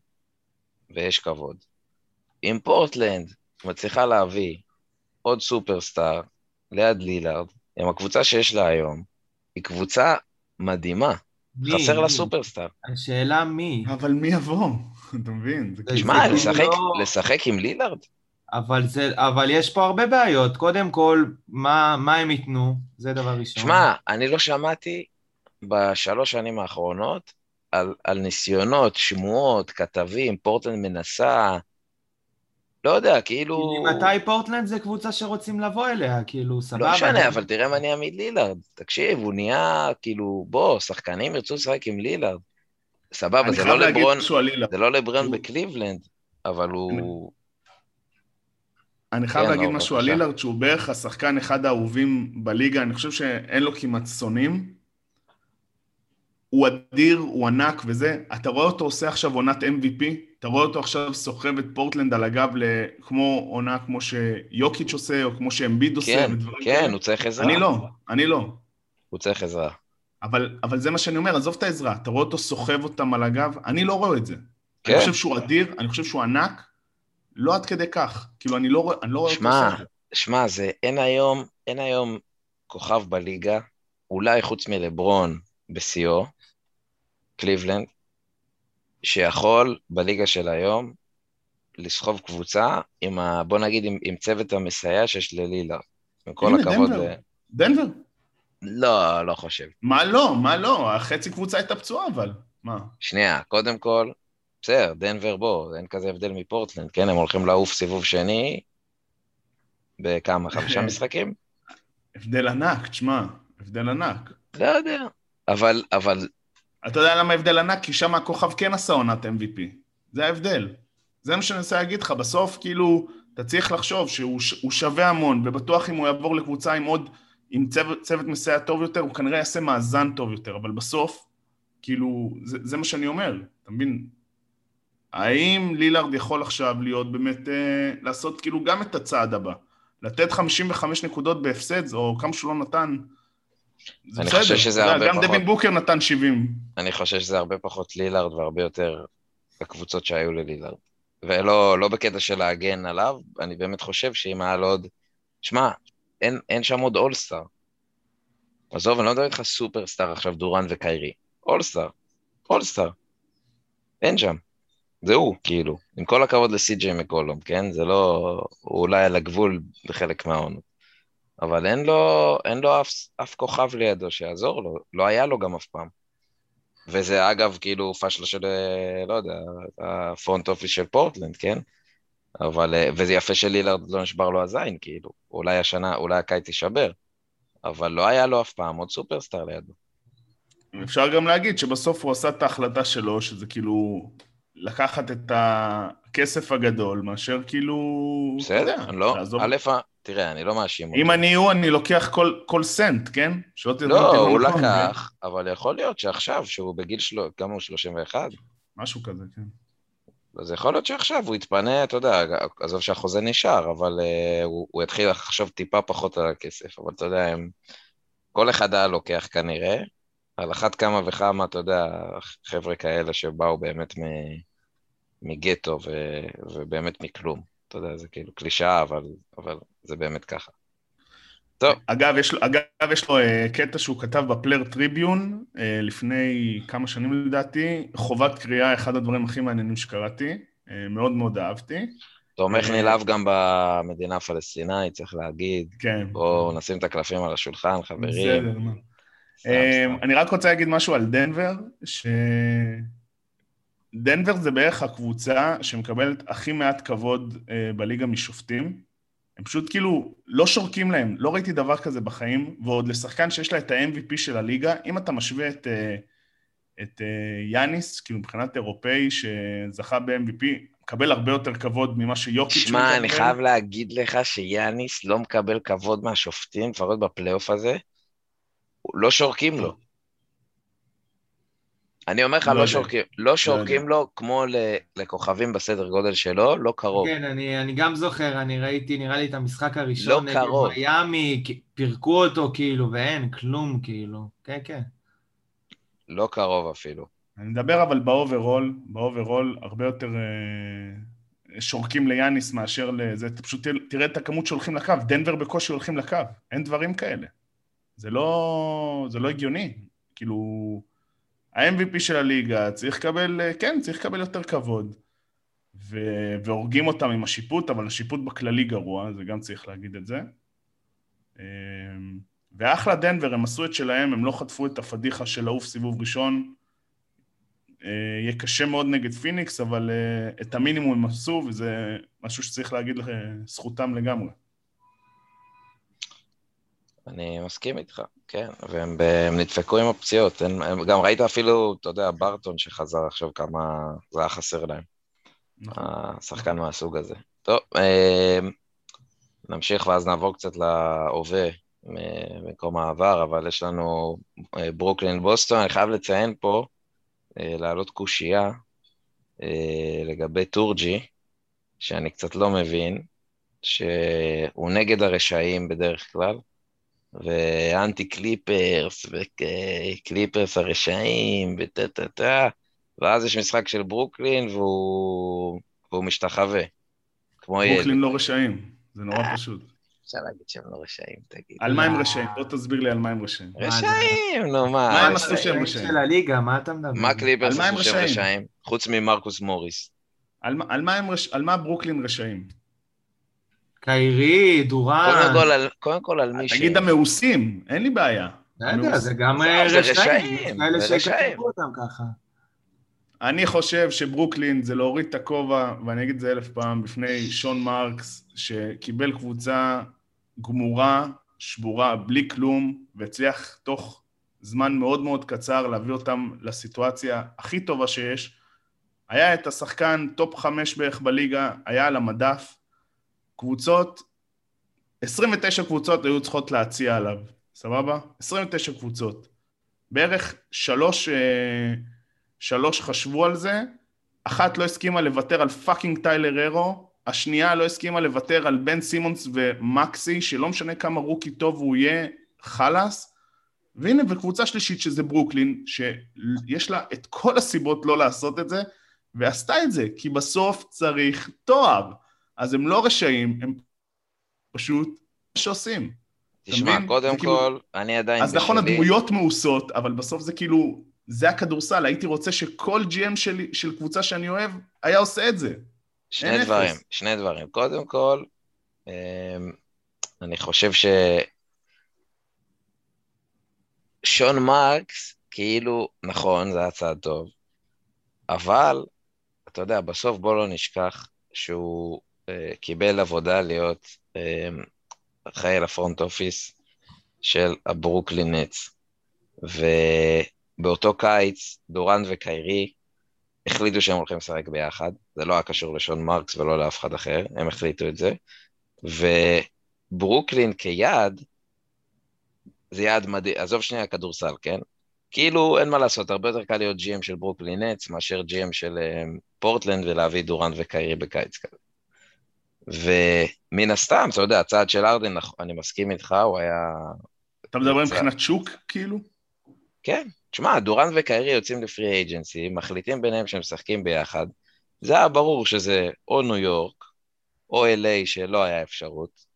ויש כבוד, אם פורטלנד מצליחה להביא עוד סופרסטאר ליד לילארד, עם הקבוצה שיש לה היום, היא קבוצה מדהימה. מי? חסר לה סופרסטאר. השאלה מי. אבל מי יבוא? אתה מבין? תשמע, לשחק, לא... לשחק עם לילארד? אבל, זה, אבל יש פה הרבה בעיות. קודם כל, מה, מה הם ייתנו? זה דבר ראשון. שמע, אני לא שמעתי בשלוש שנים האחרונות על, על ניסיונות, שמועות, כתבים, פורטלנד מנסה, לא יודע, כאילו... ממתי פורטלנד זה קבוצה שרוצים לבוא אליה? כאילו, סבבה. לא משנה, אבל תראה מה נהיה מלילארד. תקשיב, הוא נהיה, כאילו, בוא, שחקנים ירצו לשחק עם לילארד. סבבה, זה לא לברון, זה לא לברון בקליבלנד, אבל הוא... אני חייב כן, להגיד לא, משהו על לילארד, שהוא בערך השחקן אחד האהובים בליגה, אני חושב שאין לו כמעט שונאים. הוא אדיר, הוא ענק וזה. אתה רואה אותו עושה עכשיו עונת MVP, אתה רואה אותו עכשיו סוחב את פורטלנד על הגב כמו עונה כמו שיוקיץ' עושה, או כמו שאמביד עושה, כן, כן, כאלה. הוא צריך עזרה. אני לא, אני לא. הוא צריך עזרה. אבל, אבל זה מה שאני אומר, עזוב את העזרה, אתה רואה אותו סוחב אותם על הגב, אני לא רואה את זה. כן. אני חושב שהוא אדיר, אני חושב שהוא ענק, לא עד כדי כך. כאילו, אני לא, אני לא רואה אותו עושה את זה. שמע, זה, אין היום, אין היום כוכב בליגה, אולי חוץ מלברון בשיאו, קליבלנד, שיכול בליגה של היום לסחוב קבוצה עם ה... בוא נגיד עם, עם צוות המסייע שיש ללילה. עם כל הכבוד... דנבר. ל... דנבר. לא, לא חושב. מה לא? מה לא? החצי קבוצה הייתה פצועה, אבל. מה? שנייה, קודם כל, בסדר, דנבר בוא, אין כזה הבדל מפורטלנד, כן? הם הולכים לעוף סיבוב שני בכמה, חמישה משחקים? הבדל ענק, תשמע, הבדל ענק. לא יודע, אבל, אבל... אתה יודע למה הבדל ענק? כי שם הכוכב כן עשה עונת MVP. זה ההבדל. זה מה שאני רוצה להגיד לך, בסוף כאילו, אתה צריך לחשוב שהוא שווה המון, ובטוח אם הוא יעבור לקבוצה עם עוד, עם צוות, צוות מסייע טוב יותר, הוא כנראה יעשה מאזן טוב יותר, אבל בסוף, כאילו, זה, זה מה שאני אומר, אתה מבין? האם לילארד יכול עכשיו להיות באמת, אה, לעשות כאילו גם את הצעד הבא? לתת 55 נקודות בהפסד, או כמה שהוא לא נתן, אני בסדר. חושב שזה הרבה גם פחות... גם דווין בוקר נתן 70. אני חושב שזה הרבה פחות לילארד והרבה יותר הקבוצות שהיו ללילארד. ולא לא בקטע של להגן עליו, אני באמת חושב שאם היה לו עוד... שמע, אין, אין שם עוד אולסטאר. עזוב, אני לא מדבר איתך סופרסטאר עכשיו, דורן וקיירי. אולסטאר. אולסטאר. אין שם. זה הוא, כאילו. עם כל הכבוד לסי.ג'יי מקולום, כן? זה לא... הוא אולי על הגבול בחלק מהעונות. אבל אין לו, אין לו אף, אף כוכב לידו שיעזור לו, לא היה לו גם אף פעם. וזה אגב כאילו פאשלה של, לא יודע, ה front office של פורטלנד, כן? אבל, וזה יפה שלילארד לא נשבר לו הזין, כאילו. אולי השנה, אולי הקיץ יישבר, אבל לא היה לו אף פעם עוד סופרסטאר לידו. אפשר גם להגיד שבסוף הוא עשה את ההחלטה שלו, שזה כאילו לקחת את הכסף הגדול, מאשר כאילו... בסדר, לא, א', תראה, אני לא מאשים אותו. אם אני הוא, אני לוקח כל, כל סנט, כן? לא, הוא לקח, כן? אבל יכול להיות שעכשיו, שהוא בגיל שלו, כמה הוא 31? משהו כזה, כן. אז יכול להיות שעכשיו הוא יתפנה, אתה יודע, עזוב שהחוזה נשאר, אבל uh, הוא, הוא יתחיל לחשוב טיפה פחות על הכסף, אבל אתה יודע, הם... כל אחד היה לוקח כנראה, על אחת כמה וכמה, אתה יודע, חבר'ה כאלה שבאו באמת מגטו ו... ובאמת מכלום. אתה יודע, זה כאילו קלישאה, אבל, אבל זה באמת ככה. טוב. אגב, יש לו, אגב, יש לו uh, קטע שהוא כתב בפלר טריביון uh, לפני כמה שנים לדעתי, חובת קריאה, אחד הדברים הכי מעניינים שקראתי, uh, מאוד מאוד אהבתי. תומך נלהב גם במדינה הפלסטינאית, צריך להגיד. כן. בואו נשים את הקלפים על השולחן, חברים. בסדר, מה. אני רק רוצה להגיד משהו על דנבר, ש... דנבר זה בערך הקבוצה שמקבלת הכי מעט כבוד בליגה משופטים. הם פשוט כאילו לא שורקים להם, לא ראיתי דבר כזה בחיים, ועוד לשחקן שיש לה את ה-MVP של הליגה, אם אתה משווה את, uh, את uh, יאניס, כאילו מבחינת אירופאי שזכה ב-MVP, מקבל הרבה יותר כבוד ממה שיוקיץ' מקבל. שמע, אני חייב להגיד לך שיאניס לא מקבל כבוד מהשופטים, לפחות בפלייאוף הזה, לא שורקים לו. אני אומר לך, לא, לא שורקים, לא, לא שורקים לו כמו לכוכבים בסדר גודל שלו, לא קרוב. כן, אני, אני גם זוכר, אני ראיתי, נראה לי, את המשחק הראשון לא נגד קרוב. מיאמי, פירקו אותו כאילו, ואין, כלום כאילו. כן, כן. לא קרוב אפילו. אני מדבר אבל ב overall, ב overall הרבה יותר אה, שורקים ליאניס מאשר לזה, אתה פשוט תראה את הכמות שהולכים לקו, דנבר בקושי הולכים לקו, אין דברים כאלה. זה לא, זה לא הגיוני, כאילו... ה-MVP של הליגה צריך לקבל, כן, צריך לקבל יותר כבוד. ו- והורגים אותם עם השיפוט, אבל השיפוט בכללי גרוע, זה גם צריך להגיד את זה. אמ, ואחלה דנבר, הם עשו את שלהם, הם לא חטפו את הפדיחה של לעוף סיבוב ראשון. אה, יהיה קשה מאוד נגד פיניקס, אבל אה, את המינימום הם עשו, וזה משהו שצריך להגיד לזכותם לגמרי. אני מסכים איתך, כן, והם נדפקו עם הפציעות. הם, הם, גם ראית אפילו, אתה יודע, ברטון שחזר עכשיו כמה זה היה חסר להם. נכון. השחקן מהסוג הזה. טוב, אה, נמשיך ואז נעבור קצת להווה במקום העבר, אבל יש לנו אה, ברוקלין בוסטון, אני חייב לציין פה, אה, להעלות קושייה לגבי טורג'י, שאני קצת לא מבין, שהוא נגד הרשעים בדרך כלל, ואנטי קליפרס, וקליפרס הרשעים, וטה טה טה, ואז יש משחק של ברוקלין והוא, והוא משתחווה, כמו ילד. ברוקלין לא רשעים, זה נורא אה, פשוט. אפשר להגיד שהם לא רשעים, תגיד. על מה הם רשעים? בוא תסביר לי על מה הם רשעים. רשעים, נו מה. מה הם עשו שהם רשעים? של הליגה, מה אתה מדבר? מה קליפרס עשו שהם רשעים? חוץ ממרקוס מוריס. על מה ברוקלין רשעים? קיירי, דורן. קודם כל על מי ש... תגיד המאוסים, אין לי בעיה. בסדר, זה גם רשעים. זה רשעים. אני חושב שברוקלין זה להוריד את הכובע, ואני אגיד את זה אלף פעם, בפני שון מרקס, שקיבל קבוצה גמורה, שבורה, בלי כלום, והצליח תוך זמן מאוד מאוד קצר להביא אותם לסיטואציה הכי טובה שיש. היה את השחקן top חמש בערך בליגה, היה על המדף, קבוצות, 29 קבוצות היו צריכות להציע עליו, סבבה? 29 קבוצות. בערך שלוש, אה, שלוש חשבו על זה, אחת לא הסכימה לוותר על פאקינג טיילר ארו, השנייה לא הסכימה לוותר על בן סימונס ומקסי, שלא משנה כמה rookie טוב הוא יהיה, חלאס. והנה, וקבוצה שלישית שזה ברוקלין, שיש לה את כל הסיבות לא לעשות את זה, ועשתה את זה, כי בסוף צריך תואר. אז הם לא רשעים, הם פשוט שעושים. תשמע, קודם כאילו- כל, אני עדיין אז בשלי... אז נכון, הדמויות מאוסות, אבל בסוף זה כאילו, זה הכדורסל, הייתי רוצה שכל GM של, של קבוצה שאני אוהב היה עושה את זה. שני דברים, אפס. שני דברים. קודם כל, אמ, אני חושב ש... שון מרקס, כאילו, נכון, זה היה צעד טוב, אבל, אתה יודע, בסוף בוא לא נשכח שהוא קיבל עבודה להיות אה, אחראי על ה front office של הברוקלין נץ. ובאותו קיץ, דוראנט וקיירי החליטו שהם הולכים לשחק ביחד, זה לא היה קשור לשון מרקס ולא לאף אחד אחר, הם החליטו את זה. וברוקלין כיעד, זה יעד מדהים, עזוב שנייה כדורסל, כן? כאילו, אין מה לעשות, הרבה יותר קל להיות GM של ברוקלין נץ מאשר GM של uh, פורטלנד ולהביא דוראנט וקיירי בקיץ כזה. ומן הסתם, אתה יודע, הצעד של הארדן, אני מסכים איתך, הוא היה... אתה מדבר מבחינת שוק, כאילו? כן. תשמע, דוראנט וקיירי יוצאים ל free agency, מחליטים ביניהם שהם משחקים ביחד. זה היה ברור שזה או ניו יורק, או אליי שלא היה אפשרות.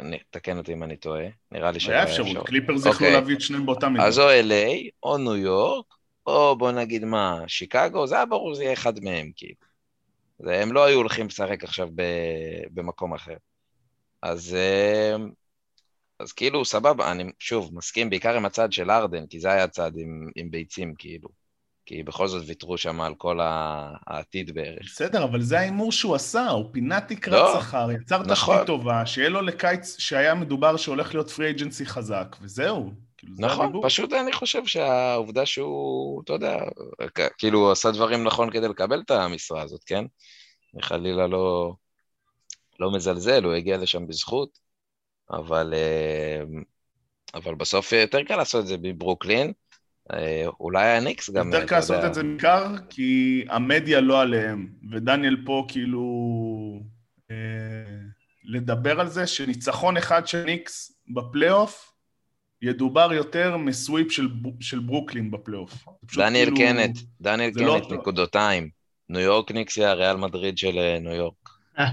אני, תקן אותי אם אני טועה, נראה לי שלא היה אפשרות. אפשרות, קליפר זה יכלו להביא את שניהם באותה מידה. אז או אליי, או ניו יורק, או בוא נגיד מה, שיקגו, זה היה ברור שזה יהיה אחד מהם, כאילו. הם לא היו הולכים לשחק עכשיו במקום אחר. אז, אה, אז כאילו, סבבה, אני שוב מסכים בעיקר עם הצד של ארדן, כי זה היה הצד עם, עם ביצים, כאילו. כי בכל זאת ויתרו שם על כל העתיד בערך. בסדר, אבל זה ההימור שהוא עשה, הוא פינה תקרת לא, שכר, יצר נכון. תשתית טובה, שיהיה לו לקיץ שהיה מדובר שהולך להיות פרי אג'נסי חזק, וזהו. כאילו, נכון, פשוט אני חושב שהעובדה שהוא, אתה יודע, כאילו הוא עשה דברים נכון כדי לקבל את המשרה הזאת, כן? אני חלילה לא, לא מזלזל, הוא הגיע לשם בזכות, אבל, אה, אבל בסוף יותר קל לעשות את זה בברוקלין. אה, אולי הניקס גם, יותר קל לעשות את זה בעיקר כי המדיה לא עליהם, ודניאל פה כאילו... אה, לדבר על זה שניצחון אחד של ניקס בפלייאוף ידובר יותר מסוויפ של, של ברוקלין בפלייאוף. דניאל כאילו... קנט, דניאל קנט, לא... נקודותיים. ניו יורק ניקס היא הריאל מדריד של אה, ניו יורק.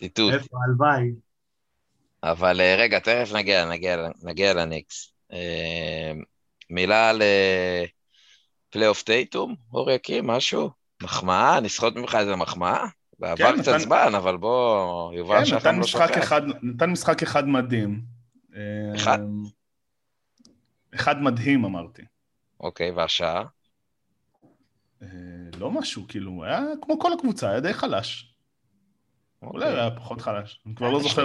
ציטוט. איפה, הלוואי. אבל אה, רגע, תכף נגיע, נגיע, נגיע לניקס. אה, מילה על פלייאוף טייטום, אור יקי, משהו? מחמאה? נסחוט ממך איזה מחמאה? בעבר כן, קצת נתן... זמן, אבל בוא, יובל כן, שחם לא שוכח. נתן משחק אחד מדהים. אחד? אחד מדהים, אמרתי. אוקיי, והשעה? לא משהו, כאילו, היה כמו כל הקבוצה, היה די חלש. אולי הוא היה פחות חלש, אני כבר לא זוכר,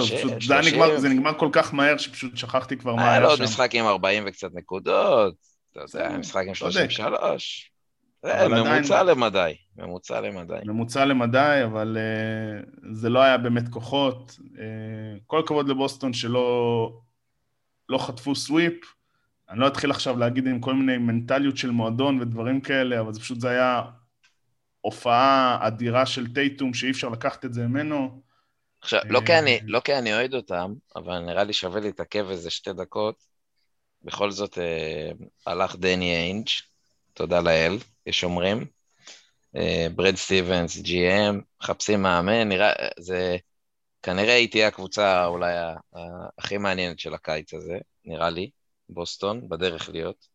זה נגמר כל כך מהר שפשוט שכחתי כבר מה היה שם. היה לו עוד משחק עם 40 וקצת נקודות, אתה יודע, משחק עם 33. ממוצע למדי, ממוצע למדי. ממוצע למדי, אבל זה לא היה באמת כוחות. כל הכבוד לבוסטון שלא לא חטפו סוויפ. אני לא אתחיל עכשיו להגיד עם כל מיני מנטליות של מועדון ודברים כאלה, אבל זה פשוט, זה היה הופעה אדירה של טייטום שאי אפשר לקחת את זה ממנו. עכשיו, לא כי, אני, לא כי אני אוהד אותם, אבל נראה לי שווה להתעכב איזה שתי דקות. בכל זאת אה, הלך דני איינג', תודה לאל, יש אומרים. אה, ברד סטיבנס, GM, מחפשים מאמן, נראה, זה כנראה היא תהיה הקבוצה אולי הכי מעניינת של הקיץ הזה, נראה לי, בוסטון, בדרך להיות.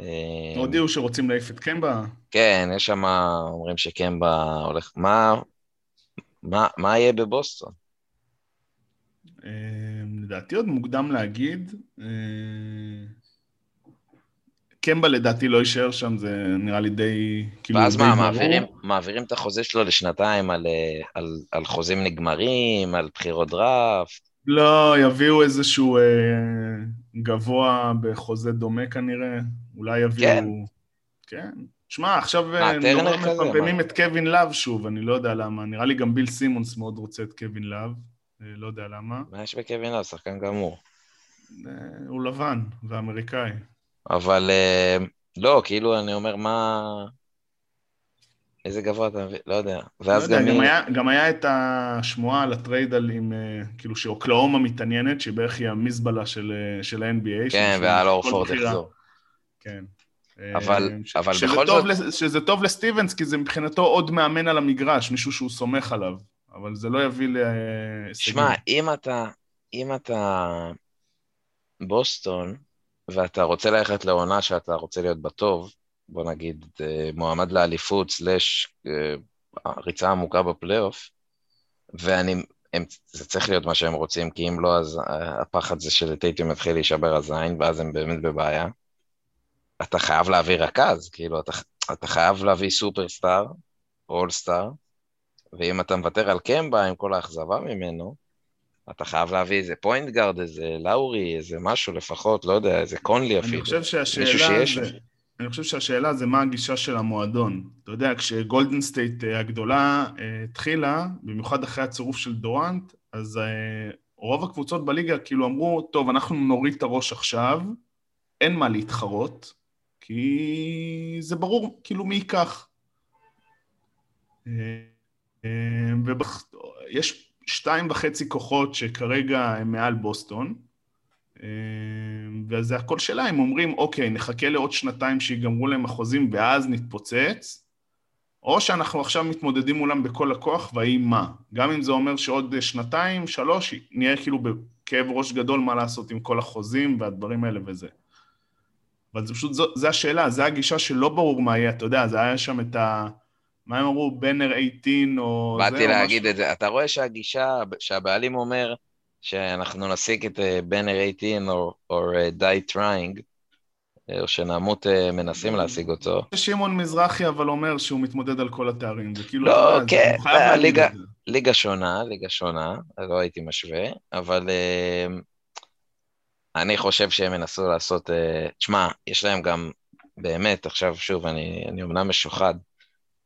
אה, הודיעו שרוצים להעיף את קמבה? כן, יש שם, אומרים שקמבה הולך... מה, מה, מה יהיה בבוסטון? אה, לדעתי עוד מוקדם להגיד. אה, קמבה לדעתי לא יישאר שם, זה נראה לי די... כאילו ואז מה, מעבירים, מעבירים את החוזה שלו לשנתיים על, על, על חוזים נגמרים, על בחירות דראפט? לא, יביאו איזשהו אה, גבוה בחוזה דומה כנראה, אולי יביאו... כן. כן. שמע, עכשיו אה, נורא מפמפמים את קווין לאב שוב, אני לא יודע למה. נראה לי גם ביל סימונס מאוד רוצה את קווין לאב, אה, לא יודע למה. מה יש בקווין לאב? שחקן גמור. אה, הוא לבן ואמריקאי. אבל לא, כאילו, אני אומר, מה... איזה גבוה אתה מבין? לא יודע. ואז לא יודע, גם, היה, גם היה את השמועה על ה trade על עם, כאילו שאוקלהומה מתעניינת, שהיא בערך היא המזבלה של, של ה-NBA. כן, ועל הורפורד יחזור. כן. אבל, ש, אבל שזה בכל זאת... לס, שזה טוב לסטיבנס, כי זה מבחינתו עוד מאמן על המגרש, מישהו שהוא סומך עליו, אבל זה לא יביא להישגים. שמע, אם אתה, אם אתה בוסטון, ואתה רוצה ללכת לעונה שאתה רוצה להיות בטוב, בוא נגיד אה, מועמד לאליפות, slash אה, ריצה עמוקה בפלייאוף, ואני, הם, זה צריך להיות מה שהם רוצים, כי אם לא, אז אה, הפחד זה שלטייטום יתחיל להישבר הזין, ואז הם באמת בבעיה. אתה חייב להביא רכז, כאילו, אתה, אתה חייב להביא superstar, all-star, ואם אתה מוותר על קמבה עם כל האכזבה ממנו, אתה חייב להביא איזה point guard, איזה לאורי, איזה משהו לפחות, לא יודע, איזה קונלי אפילו. אני חושב שהשאלה זה... אני חושב שהשאלה זה מה הגישה של המועדון. אתה יודע, כשגולדן סטייט אה, הגדולה אה, התחילה, במיוחד אחרי הצירוף של דורנט, אז אה, רוב הקבוצות בליגה כאילו אמרו, טוב, אנחנו נוריד את הראש עכשיו, אין מה להתחרות, כי זה ברור כאילו מי ייקח. ויש שתיים וחצי כוחות שכרגע הם מעל בוסטון, וזה הכל שאלה, הם אומרים, אוקיי, נחכה לעוד שנתיים שיגמרו להם החוזים ואז נתפוצץ, או שאנחנו עכשיו מתמודדים מולם בכל הכוח, והאם מה? גם אם זה אומר שעוד שנתיים, שלוש, נהיה כאילו בכאב ראש גדול מה לעשות עם כל החוזים והדברים האלה וזה. אבל זה פשוט, זו, זה השאלה, זה הגישה שלא ברור מה יהיה, אתה יודע, זה היה שם את ה... מה הם אמרו, בנר 18 או... באתי להגיד את זה. אתה רואה שהגישה, שהבעלים אומר שאנחנו נשיג את בנר 18 או die trying, או שנמות אה, מנסים להשיג אותו. שמעון מזרחי אבל אומר שהוא מתמודד על כל התארים, זה כאילו... לא, כן, אה, ליגה, ליגה שונה, ליגה שונה, לא הייתי משווה, אבל אה, אני חושב שהם ינסו לעשות... תשמע, יש להם גם, באמת, עכשיו שוב, אני, אני אומנם משוחד,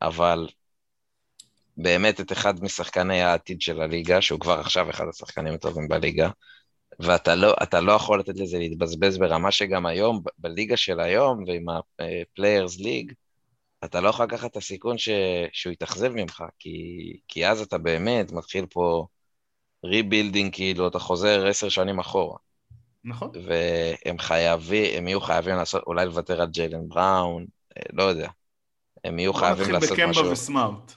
אבל באמת את אחד משחקני העתיד של הליגה, שהוא כבר עכשיו אחד השחקנים הטובים בליגה, ואתה לא, לא יכול לתת לזה להתבזבז ברמה שגם היום, בליגה של היום ועם ה-Players League, אתה לא יכול לקחת את הסיכון ש... שהוא יתאכזב ממך, כי... כי אז אתה באמת מתחיל פה rebuilding, כאילו, אתה חוזר עשר שנים אחורה. נכון. והם חייבים, הם יהיו חייבים לעשות, אולי לוותר על ג'יילן בראון, אה, לא יודע. הם יהיו חייבים לעשות משהו. נתחיל בקמבה וסמארט.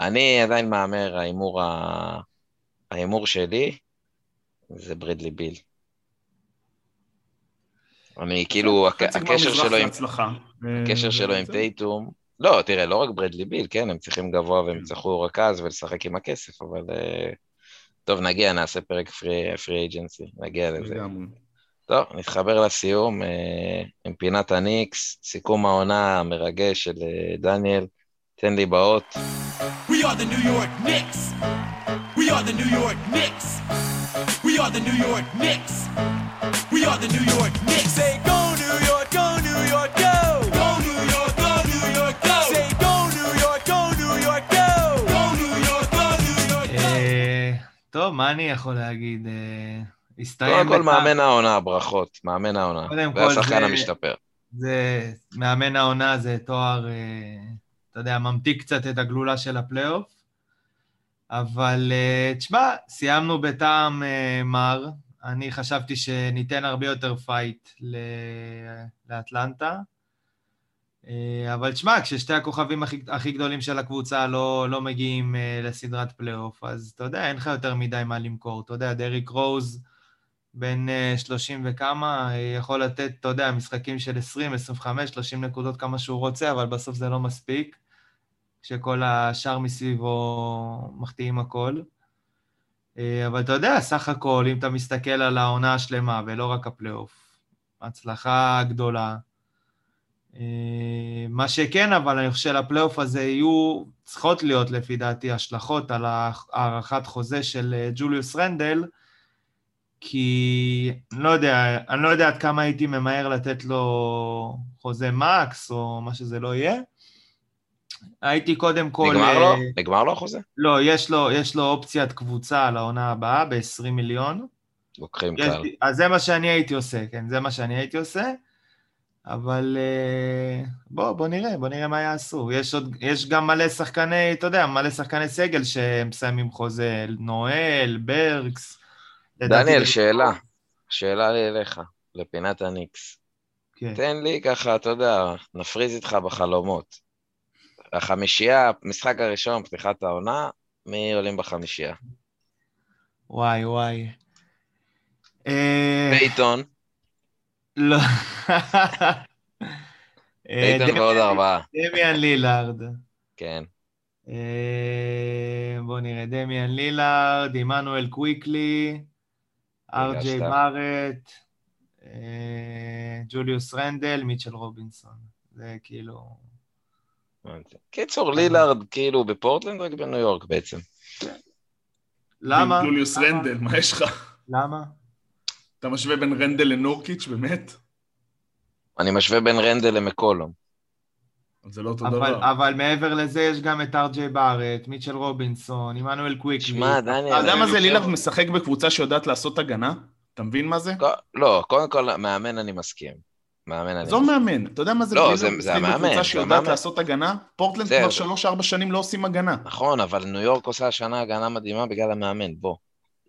אני עדיין מהמר, ההימור, ה... ההימור שלי זה ברדלי ביל. אני כאילו, הקשר שלו עם... הקשר שלו עם טייטום, לא, תראה, לא רק ברדלי ביל, כן, הם צריכים גבוה והם כן. יצטרכו רכז ולשחק עם הכסף, אבל... אה, טוב, נגיע, נעשה פרק פרי אייג'נסי, נגיע לזה. טוב, נתחבר לסיום אה, עם פינת הניקס, סיכום העונה המרגש של אה, דניאל, תן לי באות. We are the New York Knicks. are the New York Knicks. We are the New York Knicks. We are the New York Knicks. Say go New York, go New York, go. Go New York, go New York, go. Say go New York, go New York, go. Go New York, go New York, go. טוב, מה אני יכול להגיד? הסתיים... קודם כל מאמן העונה, ברכות. מאמן העונה. והשחקן המשתפר. זה, מאמן העונה זה תואר, אתה יודע, ממתיק קצת את הגלולה של הפלייאוף. אבל תשמע, סיימנו בטעם מר. אני חשבתי שניתן הרבה יותר פייט לאטלנטה. אבל תשמע, כששתי הכוכבים הכי, הכי גדולים של הקבוצה לא, לא מגיעים לסדרת פלייאוף, אז אתה יודע, אין לך יותר מדי מה למכור. אתה יודע, דריק רוז, בן 30 וכמה, יכול לתת, אתה יודע, משחקים של 20, 25, 30 נקודות כמה שהוא רוצה, אבל בסוף זה לא מספיק, כשכל השאר מסביבו מחטיאים הכל. אבל אתה יודע, סך הכל, אם אתה מסתכל על העונה השלמה ולא רק הפלייאוף, הצלחה גדולה. מה שכן, אבל אני חושב שלפלייאוף הזה יהיו, צריכות להיות לפי דעתי השלכות על הארכת חוזה של ג'וליוס רנדל, כי אני לא יודע, אני לא יודע עד כמה הייתי ממהר לתת לו חוזה מקס, או מה שזה לא יהיה. הייתי קודם כל... נגמר לו? נגמר לו החוזה? לא, יש לו, יש לו אופציית קבוצה לעונה הבאה ב-20 מיליון. לוקחים קל. אז זה מה שאני הייתי עושה, כן, זה מה שאני הייתי עושה. אבל בוא, בוא נראה, בוא נראה מה יעשו. יש, עוד, יש גם מלא שחקני, אתה יודע, מלא שחקני סגל שמסיימים חוזה, נואל, ברקס. דניאל, שאלה, שאלה לי אליך, לפינת הניקס. כן. תן לי ככה, אתה יודע, נפריז איתך בחלומות. החמישייה, המשחק הראשון, פתיחת העונה, מי עולים בחמישייה? וואי, וואי. פייתון. לא. פייתון ועוד ארבעה. דמיאן לילארד. כן. בואו נראה, דמיאן לילארד, עמנואל קוויקלי. ארג'יי בארט, אה, ג'וליוס רנדל, מיטשל רובינסון. זה כאילו... קיצור, לילארד כאילו בפורטלנד, רק בניו יורק בעצם. למה? ג'וליוס רנדל, מה יש לך? למה? אתה משווה בין רנדל לנורקיץ', באמת? אני משווה בין רנדל למקולום. זה לא אותו דבר. אבל מעבר לזה יש גם את ארג'יי בארט, מיטשל רובינסון, עמנואל קוויקלי. שמע, דניאל... אתה יודע מה זה לילארד משחק בקבוצה שיודעת לעשות הגנה? אתה מבין מה זה? לא, קודם כל, מאמן אני מסכים. מאמן אני... זו מאמן. אתה יודע מה זה לא, זה, זה המאמן. בקבוצה שיודעת לעשות הגנה? פורטלנד כבר שלוש-ארבע שנים לא עושים הגנה. נכון, אבל ניו יורק עושה השנה הגנה מדהימה בגלל המאמן, בוא.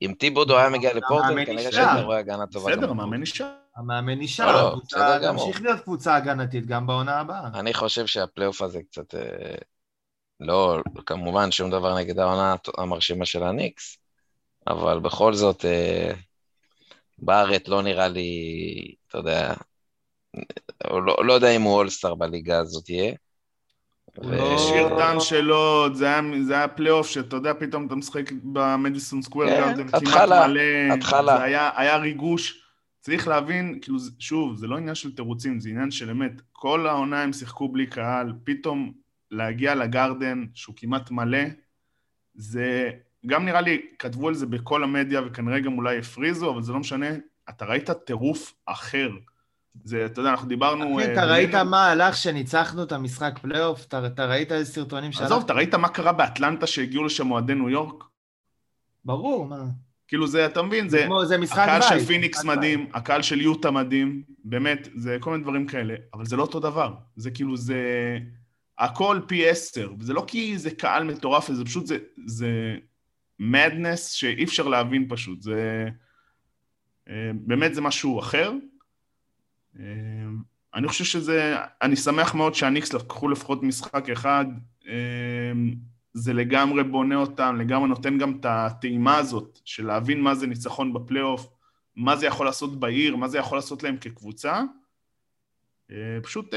אם טיבודו היה מגיע לפורטלנד, כנראה שהייתי רואה הגנה טובה. בסדר, המאמן נשאר. המאמן נשאר, לא, הקבוצה תמשיך להיות קבוצה הגנתית גם בעונה הבאה. אני חושב שהפלייאוף הזה קצת... אה, לא, כמובן, שום דבר נגד העונה המרשימה של הניקס, אבל בכל זאת, אה, בארט לא נראה לי, אתה יודע, לא, לא יודע אם הוא אולסטאר בליגה הזאת יהיה. שיר טעם שלו, זה היה, היה פלייאוף שאתה יודע, פתאום אתה משחק במדיסון סקוויר כן, גרדן, כמעט מלא, התחלה. זה היה, היה ריגוש. צריך להבין, כאילו, שוב, זה לא עניין של תירוצים, זה עניין של אמת. כל העונה הם שיחקו בלי קהל, פתאום להגיע לגרדן, שהוא כמעט מלא, זה... גם נראה לי, כתבו על זה בכל המדיה, וכנראה גם אולי הפריזו, אבל זה לא משנה, אתה ראית טירוף אחר. זה, אתה יודע, אנחנו דיברנו... אחי, אתה ראית מה הלך שניצחנו את המשחק פלייאוף? אתה, ראית איזה סרטונים שהלך? עזוב, אתה ראית מה קרה באטלנטה שהגיעו לשם אוהדי ניו יורק? ברור, מה? כאילו זה, אתה מבין, זה, זה משחק הקהל בית, של פיניקס מדהים. הקהל של יוטה מדהים, באמת, זה כל מיני דברים כאלה, אבל זה לא אותו דבר. זה כאילו, זה... הכל פי עשר, וזה לא כי זה קהל מטורף, זה פשוט, זה, זה madness שאי אפשר להבין פשוט, זה... אה, באמת זה משהו אחר. אה, אני חושב שזה, אני שמח מאוד שהניקס לקחו לפחות משחק אחד, אה, זה לגמרי בונה אותם, לגמרי נותן גם את הטעימה הזאת של להבין מה זה ניצחון בפלייאוף, מה זה יכול לעשות בעיר, מה זה יכול לעשות להם כקבוצה. פשוט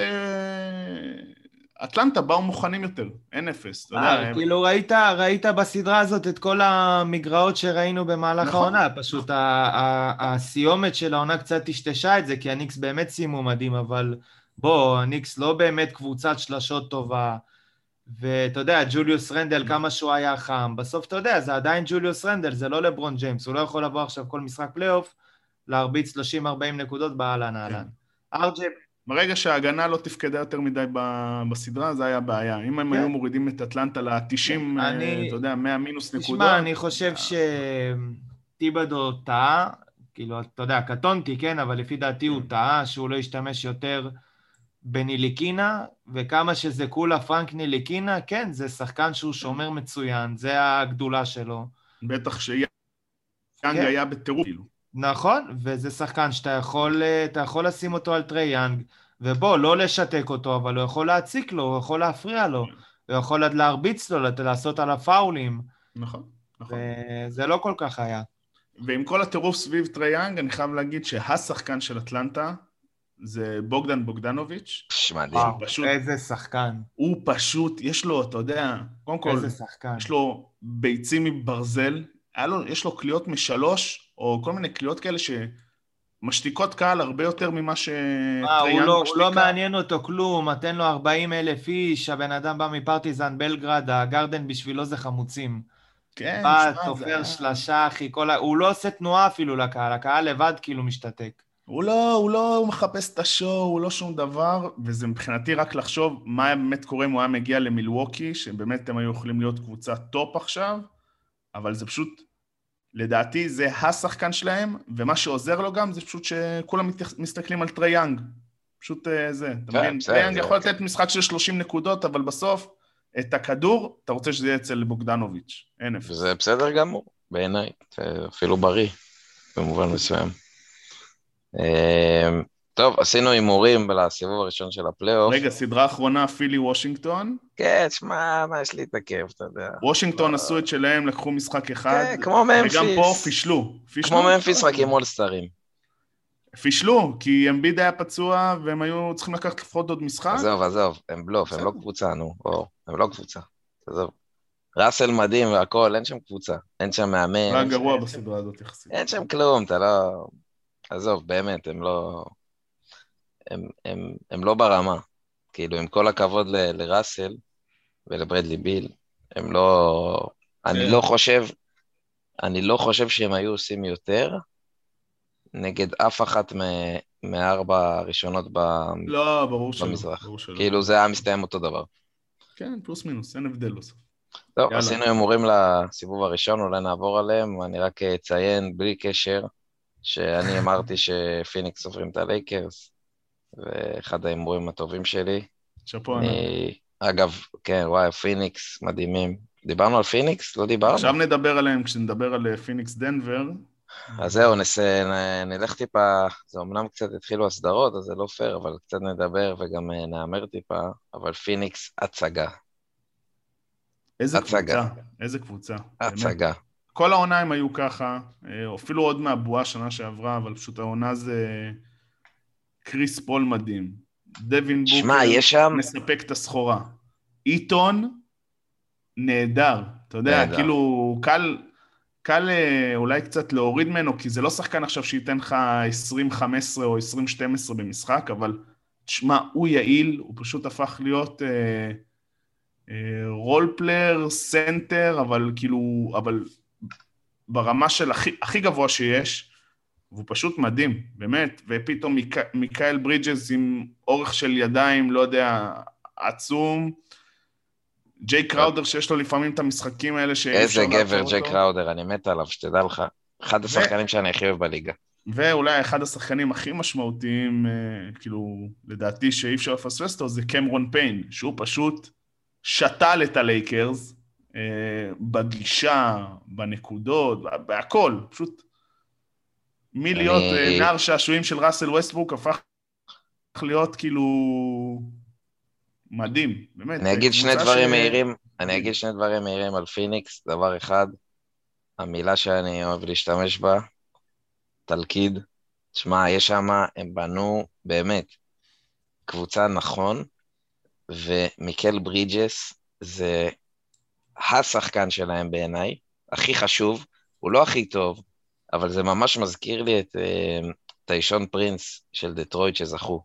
אטלנטה באו מוכנים יותר, אין אפס. אה, כאילו ראית, ראית בסדרה הזאת את כל המגרעות שראינו במהלך נכון. העונה, פשוט הסיומת של העונה קצת טשטשה את זה, כי הניקס באמת סיימו מדהים, אבל בוא, הניקס לא באמת קבוצת שלשות טובה, ואתה יודע, ג'וליוס רנדל, כמה שהוא היה חם, בסוף אתה יודע, זה עדיין ג'וליוס רנדל, זה לא לברון ג'יימס, הוא לא יכול לבוא עכשיו כל משחק פלייאוף, להרביץ 30-40 נקודות באהלן אהלן. ארג'י... ברגע שההגנה לא תפקדה יותר מדי בסדרה, זה היה בעיה. אם הם כן. היו מורידים את אטלנטה ל-90, אה, אתה יודע, 100 מינוס נקודות... תשמע, אני חושב שטיבדו טעה, כאילו, אתה יודע, קטונתי, כן, אבל לפי דעתי הוא כן. טעה, שהוא לא ישתמש יותר בניליקינה, וכמה שזה כולה פרנק ניליקינה, כן, זה שחקן שהוא שומר מצוין, זה הגדולה שלו. בטח שיאנג כן. היה בטירוף, כאילו. נכון, וזה שחקן שאתה יכול, יכול לשים אותו על טרי יאנג, ובוא, לא לשתק אותו, אבל הוא יכול להציק לו, הוא יכול להפריע לו, הוא יכול להרביץ לו, לעשות עליו פאולים. נכון, נכון. וזה לא כל כך היה. ועם כל הטירוף סביב טרי יאנג, אני חייב להגיד שהשחקן של אטלנטה, זה בוגדן בוגדנוביץ'. מדהים. פשוט, איזה שחקן. הוא פשוט, יש לו, אתה יודע, קודם כל, איזה שחקן. יש לו ביצים מברזל, לו, יש לו קליעות משלוש, או כל מיני קליעות כאלה שמשתיקות קהל הרבה יותר ממה שטריאן משתיקה. לא, הוא לא מעניין אותו כלום, תן לו 40 אלף איש, הבן אדם בא מפרטיזן בלגרד, הגרדן בשבילו זה חמוצים. כן, בא, תופר שלשה, אחי, כל ה... הוא לא עושה תנועה אפילו לקהל, הקהל לבד כאילו משתתק. הוא לא, הוא לא מחפש את ה show, הוא לא שום דבר, וזה מבחינתי רק לחשוב מה באמת קורה אם הוא היה מגיע למילווקי, שבאמת הם היו יכולים להיות קבוצת top עכשיו, אבל זה פשוט, לדעתי זה השחקן שלהם, ומה שעוזר לו גם זה פשוט שכולם מסתכלים על טרי יאנג. פשוט אה, זה, אתה כן, מבין? טרי יאנג יכול לתת משחק של 30 נקודות, אבל בסוף, את הכדור, אתה רוצה שזה יהיה אצל בוגדנוביץ', אין אפס. זה בסדר גמור, בעיניי, אפילו בריא, במובן מסוים. טוב, עשינו הימורים לסיבוב הראשון של הפלייאוף. רגע, סדרה אחרונה, פילי וושינגטון. כן, שמע, מה יש להתעכב, אתה יודע. וושינגטון לא... עשו את שלהם, לקחו משחק אחד. כן, כמו ממפיס. וגם פה פישלו. כמו ממפיס, רק עם אולסטרים. פישלו, כי אמביד היה פצוע, והם היו צריכים לקחת לפחות עוד משחק. עזוב, עזוב, הם בלוף, הם לא קבוצה, נו, או, הם לא קבוצה. עזוב. ראסל מדהים והכל, אין שם קבוצה. אין שם מאמן. היה גרוע בסדרה הזאת יחסית. אין שם כלום, אתה לא... עזוב, באמת, הם לא... הם, הם, הם לא ברמה. כאילו, עם כל הכבוד ל, לראסל ולברדלי ביל, הם לא... אני כן. לא חושב... אני לא חושב שהם היו עושים יותר נגד אף אחת מארבע הראשונות ב... לא, ברור שלא. במזרח. ברור שלא. כאילו, זה היה מסתיים אותו דבר. כן, פלוס מינוס, אין הבדל בסוף. טוב, עשינו הימורים לסיבוב הראשון, אולי נעבור עליהם, אני רק אציין, בלי קשר, שאני אמרתי שפיניקס עוברים את הלייקרס, ואחד ההימורים הטובים שלי. שאפו ענק. אגב, כן, וואי, פיניקס מדהימים. דיברנו על פיניקס? לא דיברנו. עכשיו נדבר עליהם כשנדבר על אה, פיניקס דנבר. אז זהו, נס... נלך טיפה, זה אמנם קצת התחילו הסדרות, אז זה לא פייר, אבל קצת נדבר וגם אה, נאמר טיפה, אבל פיניקס הצגה. איזה הצגה. קבוצה, איזה קבוצה. הצגה. באמת. כל העונה הם היו ככה, אה, אפילו עוד מהבועה שנה שעברה, אבל פשוט העונה זה קריס פול מדהים. דווין בוקר שם... מספק את הסחורה. איטון, נהדר. אתה יודע, נהדר. כאילו, קל, קל אה, אולי קצת להוריד ממנו, כי זה לא שחקן עכשיו שייתן לך 20-15 או 20-12 במשחק, אבל תשמע, הוא יעיל, הוא פשוט הפך להיות role player, סנטר, אבל כאילו, אבל ברמה של הכי, הכי גבוה שיש, והוא פשוט מדהים, באמת, ופתאום מיק, מיקאל ברידג'ס עם אורך של ידיים, לא יודע, עצום. ג'יי קראודר שיש לו לפעמים את המשחקים האלה ש... איזה גבר ג'יי קראודר, אני מת עליו, שתדע לך. אחד השחקנים ו... שאני הכי אוהב בליגה. ואולי אחד השחקנים הכי משמעותיים, אה, כאילו, לדעתי שאי אפשר לפספס אותו, זה קמרון פיין, שהוא פשוט שתל את הלייקרס, אה, בגישה, בנקודות, בהכל, פשוט מלהיות אני... אה, נער שעשועים של ראסל ווסטבוק הפך להיות כאילו מדהים, באמת. אני אגיד שני דברים ש... מהירים, אני אגיד שני דברים מהירים על פיניקס, דבר אחד, המילה שאני אוהב להשתמש בה, תלכיד. תשמע, יש שם, הם בנו באמת קבוצה נכון, ומיקל ברידג'ס זה השחקן שלהם בעיניי, הכי חשוב, הוא לא הכי טוב, אבל זה ממש מזכיר לי את טיישון פרינס של דטרויט שזכו.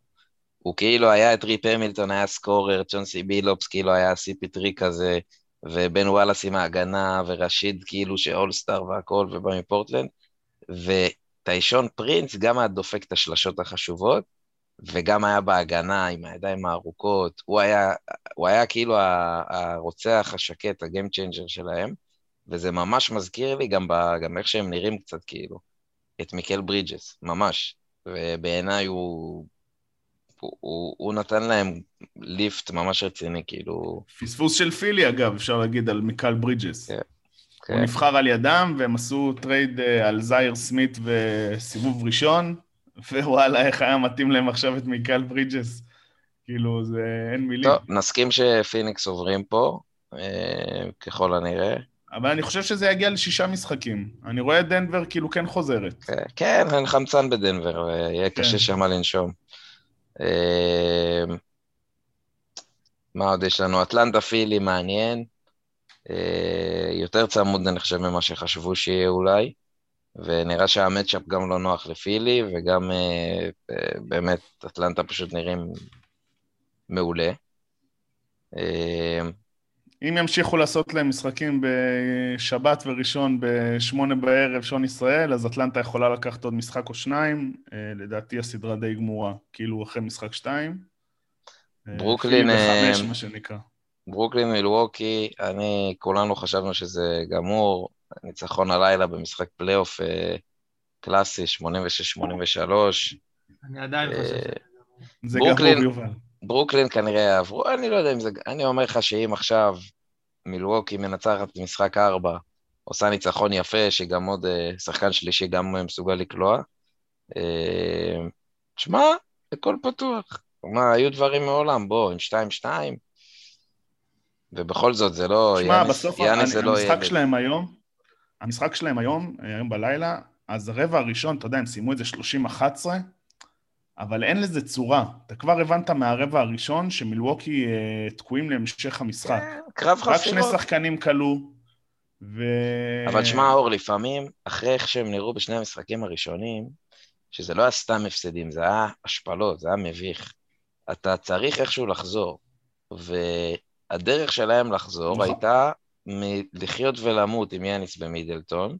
הוא כאילו היה את ריפ המילטון, היה scorer, צ'ונסי בילופס כאילו היה CP3 כזה, ובן וואלאס עם ההגנה, וראשיד כאילו ש all-star והכל, ובא מפורטלנד, וטיישון פרינס גם היה דופק את השלשות החשובות, וגם היה בהגנה עם הידיים הארוכות, הוא היה, הוא היה כאילו הרוצח השקט, ה game changer שלהם, וזה ממש מזכיר לי גם, ב, גם איך שהם נראים קצת כאילו, את מיקל ברידג'ס, ממש. ובעיניי הוא, הוא, הוא, הוא נתן להם lift ממש רציני, כאילו... פספוס של פילי, אגב, אפשר להגיד על מיקל ברידג'ס. כן. הוא כן. נבחר על ידם, והם עשו trade אה, על זייר סמית וסיבוב ראשון, ווואלה, איך היה מתאים להם עכשיו את מיקל ברידג'ס. כאילו, זה אין מילים. טוב, נסכים שפיניקס עוברים פה, אה, ככל הנראה. אבל אני חושב שזה יגיע לשישה משחקים. אני רואה את דנבר כאילו כן חוזרת. כן, כן אין חמצן בדנבר, יהיה כן. קשה שם לנשום. אה, מה עוד יש לנו? אטלנטה פילי מעניין. אה, יותר צמוד, אני חושב, ממה שחשבו שיהיה אולי. ונראה שהמצ'אפ גם לא נוח לפילי, וגם אה, באמת אטלנטה פשוט נראים מעולה. אם ימשיכו לעשות להם משחקים בשבת וראשון בשמונה בערב, שעון ישראל, אז אטלנטה יכולה לקחת עוד משחק או שניים. אה, לדעתי הסדרה די גמורה, כאילו אחרי משחק שתיים. אה, ברוקלין... בחמש, מה שנקרא. ברוקלין מלווקי, אני, כולנו חשבנו שזה גמור. ניצחון הלילה במשחק פלייאוף אה, קלאסי, 86-83. אני עדיין חושב שזה גמור. זה גמור, יובל. ברוקלין כנראה יעברו, אני לא יודע אם זה... אני אומר לך שאם עכשיו מילווקי מנצחת משחק ארבע, עושה ניצחון יפה, שגם עוד uh, שחקן שלישי גם מסוגל לקלוע, uh, שמע, הכל פתוח. מה, היו דברים מעולם, בוא, עם שתיים-שתיים, ובכל זאת זה לא... שמע, בסוף יאניס זה לא המשחק שלהם היום, המשחק שלהם היום, היום בלילה, אז הרבע הראשון, אתה יודע, הם סיימו את זה 30-11, אבל אין לזה צורה. אתה כבר הבנת מהרבע הראשון שמילווקי אה, תקועים להמשך המשחק. כן, קרב חפירות. רק שני שחקנים כלו, ו... אבל שמע, אור, לפעמים, אחרי איך שהם נראו בשני המשחקים הראשונים, שזה לא היה סתם הפסדים, זה היה השפלות, זה היה מביך. אתה צריך איכשהו לחזור. והדרך שלהם לחזור נכון. הייתה מלחיות ולמות עם יאניס במידלטון,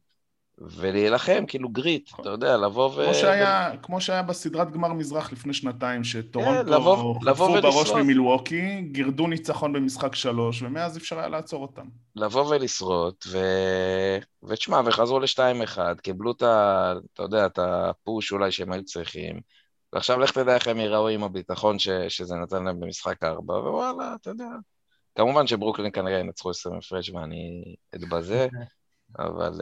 ולהילחם, כאילו גריט, אתה יודע, לבוא ו... כמו שהיה, כמו שהיה בסדרת גמר מזרח לפני שנתיים, שטורונטו כן, חטפו בראש ממילווקי, גירדו ניצחון במשחק שלוש, ומאז אפשר היה לעצור אותם. לבוא ולשרוט, ו... ותשמע, וחזרו לשתיים אחד, קיבלו את ה... אתה יודע, את הפוש אולי שהם היו צריכים, ועכשיו לך תדע איך הם ייראו עם הביטחון ש... שזה נתן להם במשחק ארבע, ווואלה, אתה יודע. כמובן שברוקלין כנראה ינצחו 20 הפרש ואני אתבזה, אבל...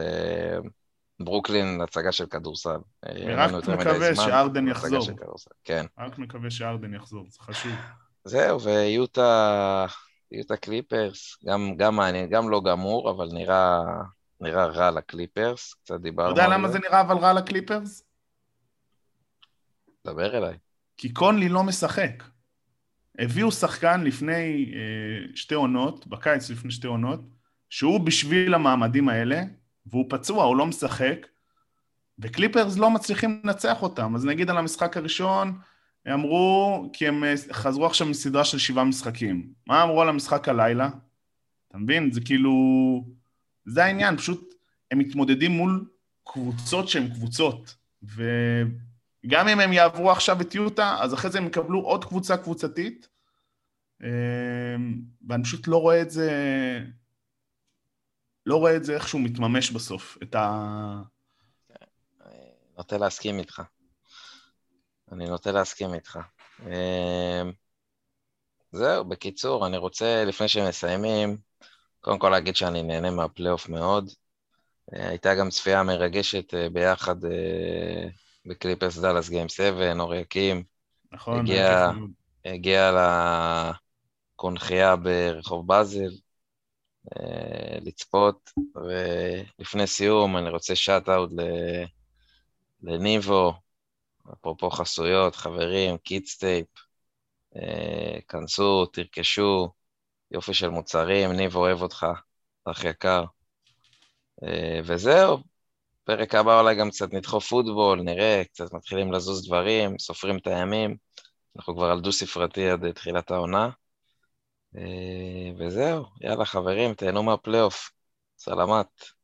ברוקלין, הצגה של כדורסל. אני רק מקווה שארדן יחזור. כן. רק מקווה שארדן יחזור, זה חשוב. זהו, ויוטה, יוטה קליפרס, גם, גם מעניין, גם לא גמור, אבל נראה, נראה רע לקליפרס, קצת דיברנו על זה. אתה יודע למה זה נראה אבל רע לקליפרס? דבר אליי. כי קונלי לא משחק. הביאו שחקן לפני אה, שתי עונות, בקיץ לפני שתי עונות, שהוא בשביל המעמדים האלה, והוא פצוע, הוא לא משחק, וקליפרס לא מצליחים לנצח אותם. אז נגיד על המשחק הראשון, אמרו, כי הם אה, חזרו עכשיו מסדרה של שבעה משחקים. מה אמרו על המשחק הלילה? אתה מבין? זה כאילו... זה העניין, פשוט הם מתמודדים מול קבוצות שהן קבוצות. וגם אם הם יעברו עכשיו את יוטה, אז אחרי זה הם יקבלו עוד קבוצה קבוצתית. אה, ואני פשוט לא רואה את זה... לא רואה את זה איכשהו מתממש בסוף, את ה... נוטה להסכים איתך. אני נוטה להסכים איתך. אמ, זהו, בקיצור, אני רוצה, לפני שמסיימים, קודם כל להגיד שאני נהנה מהפלייאוף מאוד. אה, הייתה גם צפייה מרגשת אה, ביחד אה, בקליפרס דאלאס גיים 7, אור יקים. נכון, הגיע, הגיע לקונכייה ברחוב באזל, לצפות, ולפני סיום אני רוצה שאט-אאוט לניבו, אפרופו חסויות, חברים, קידסטייפ, אה, כנסו, תרכשו, יופי של מוצרים, ניבו אוהב אותך, אח יקר. אה, וזהו, פרק הבא אולי גם קצת נדחוף פוטבול, נראה, קצת מתחילים לזוז דברים, סופרים את הימים, אנחנו כבר על דו-ספרתי עד תחילת העונה. וזהו, יאללה חברים, תהנו מהפלייאוף. סלמת.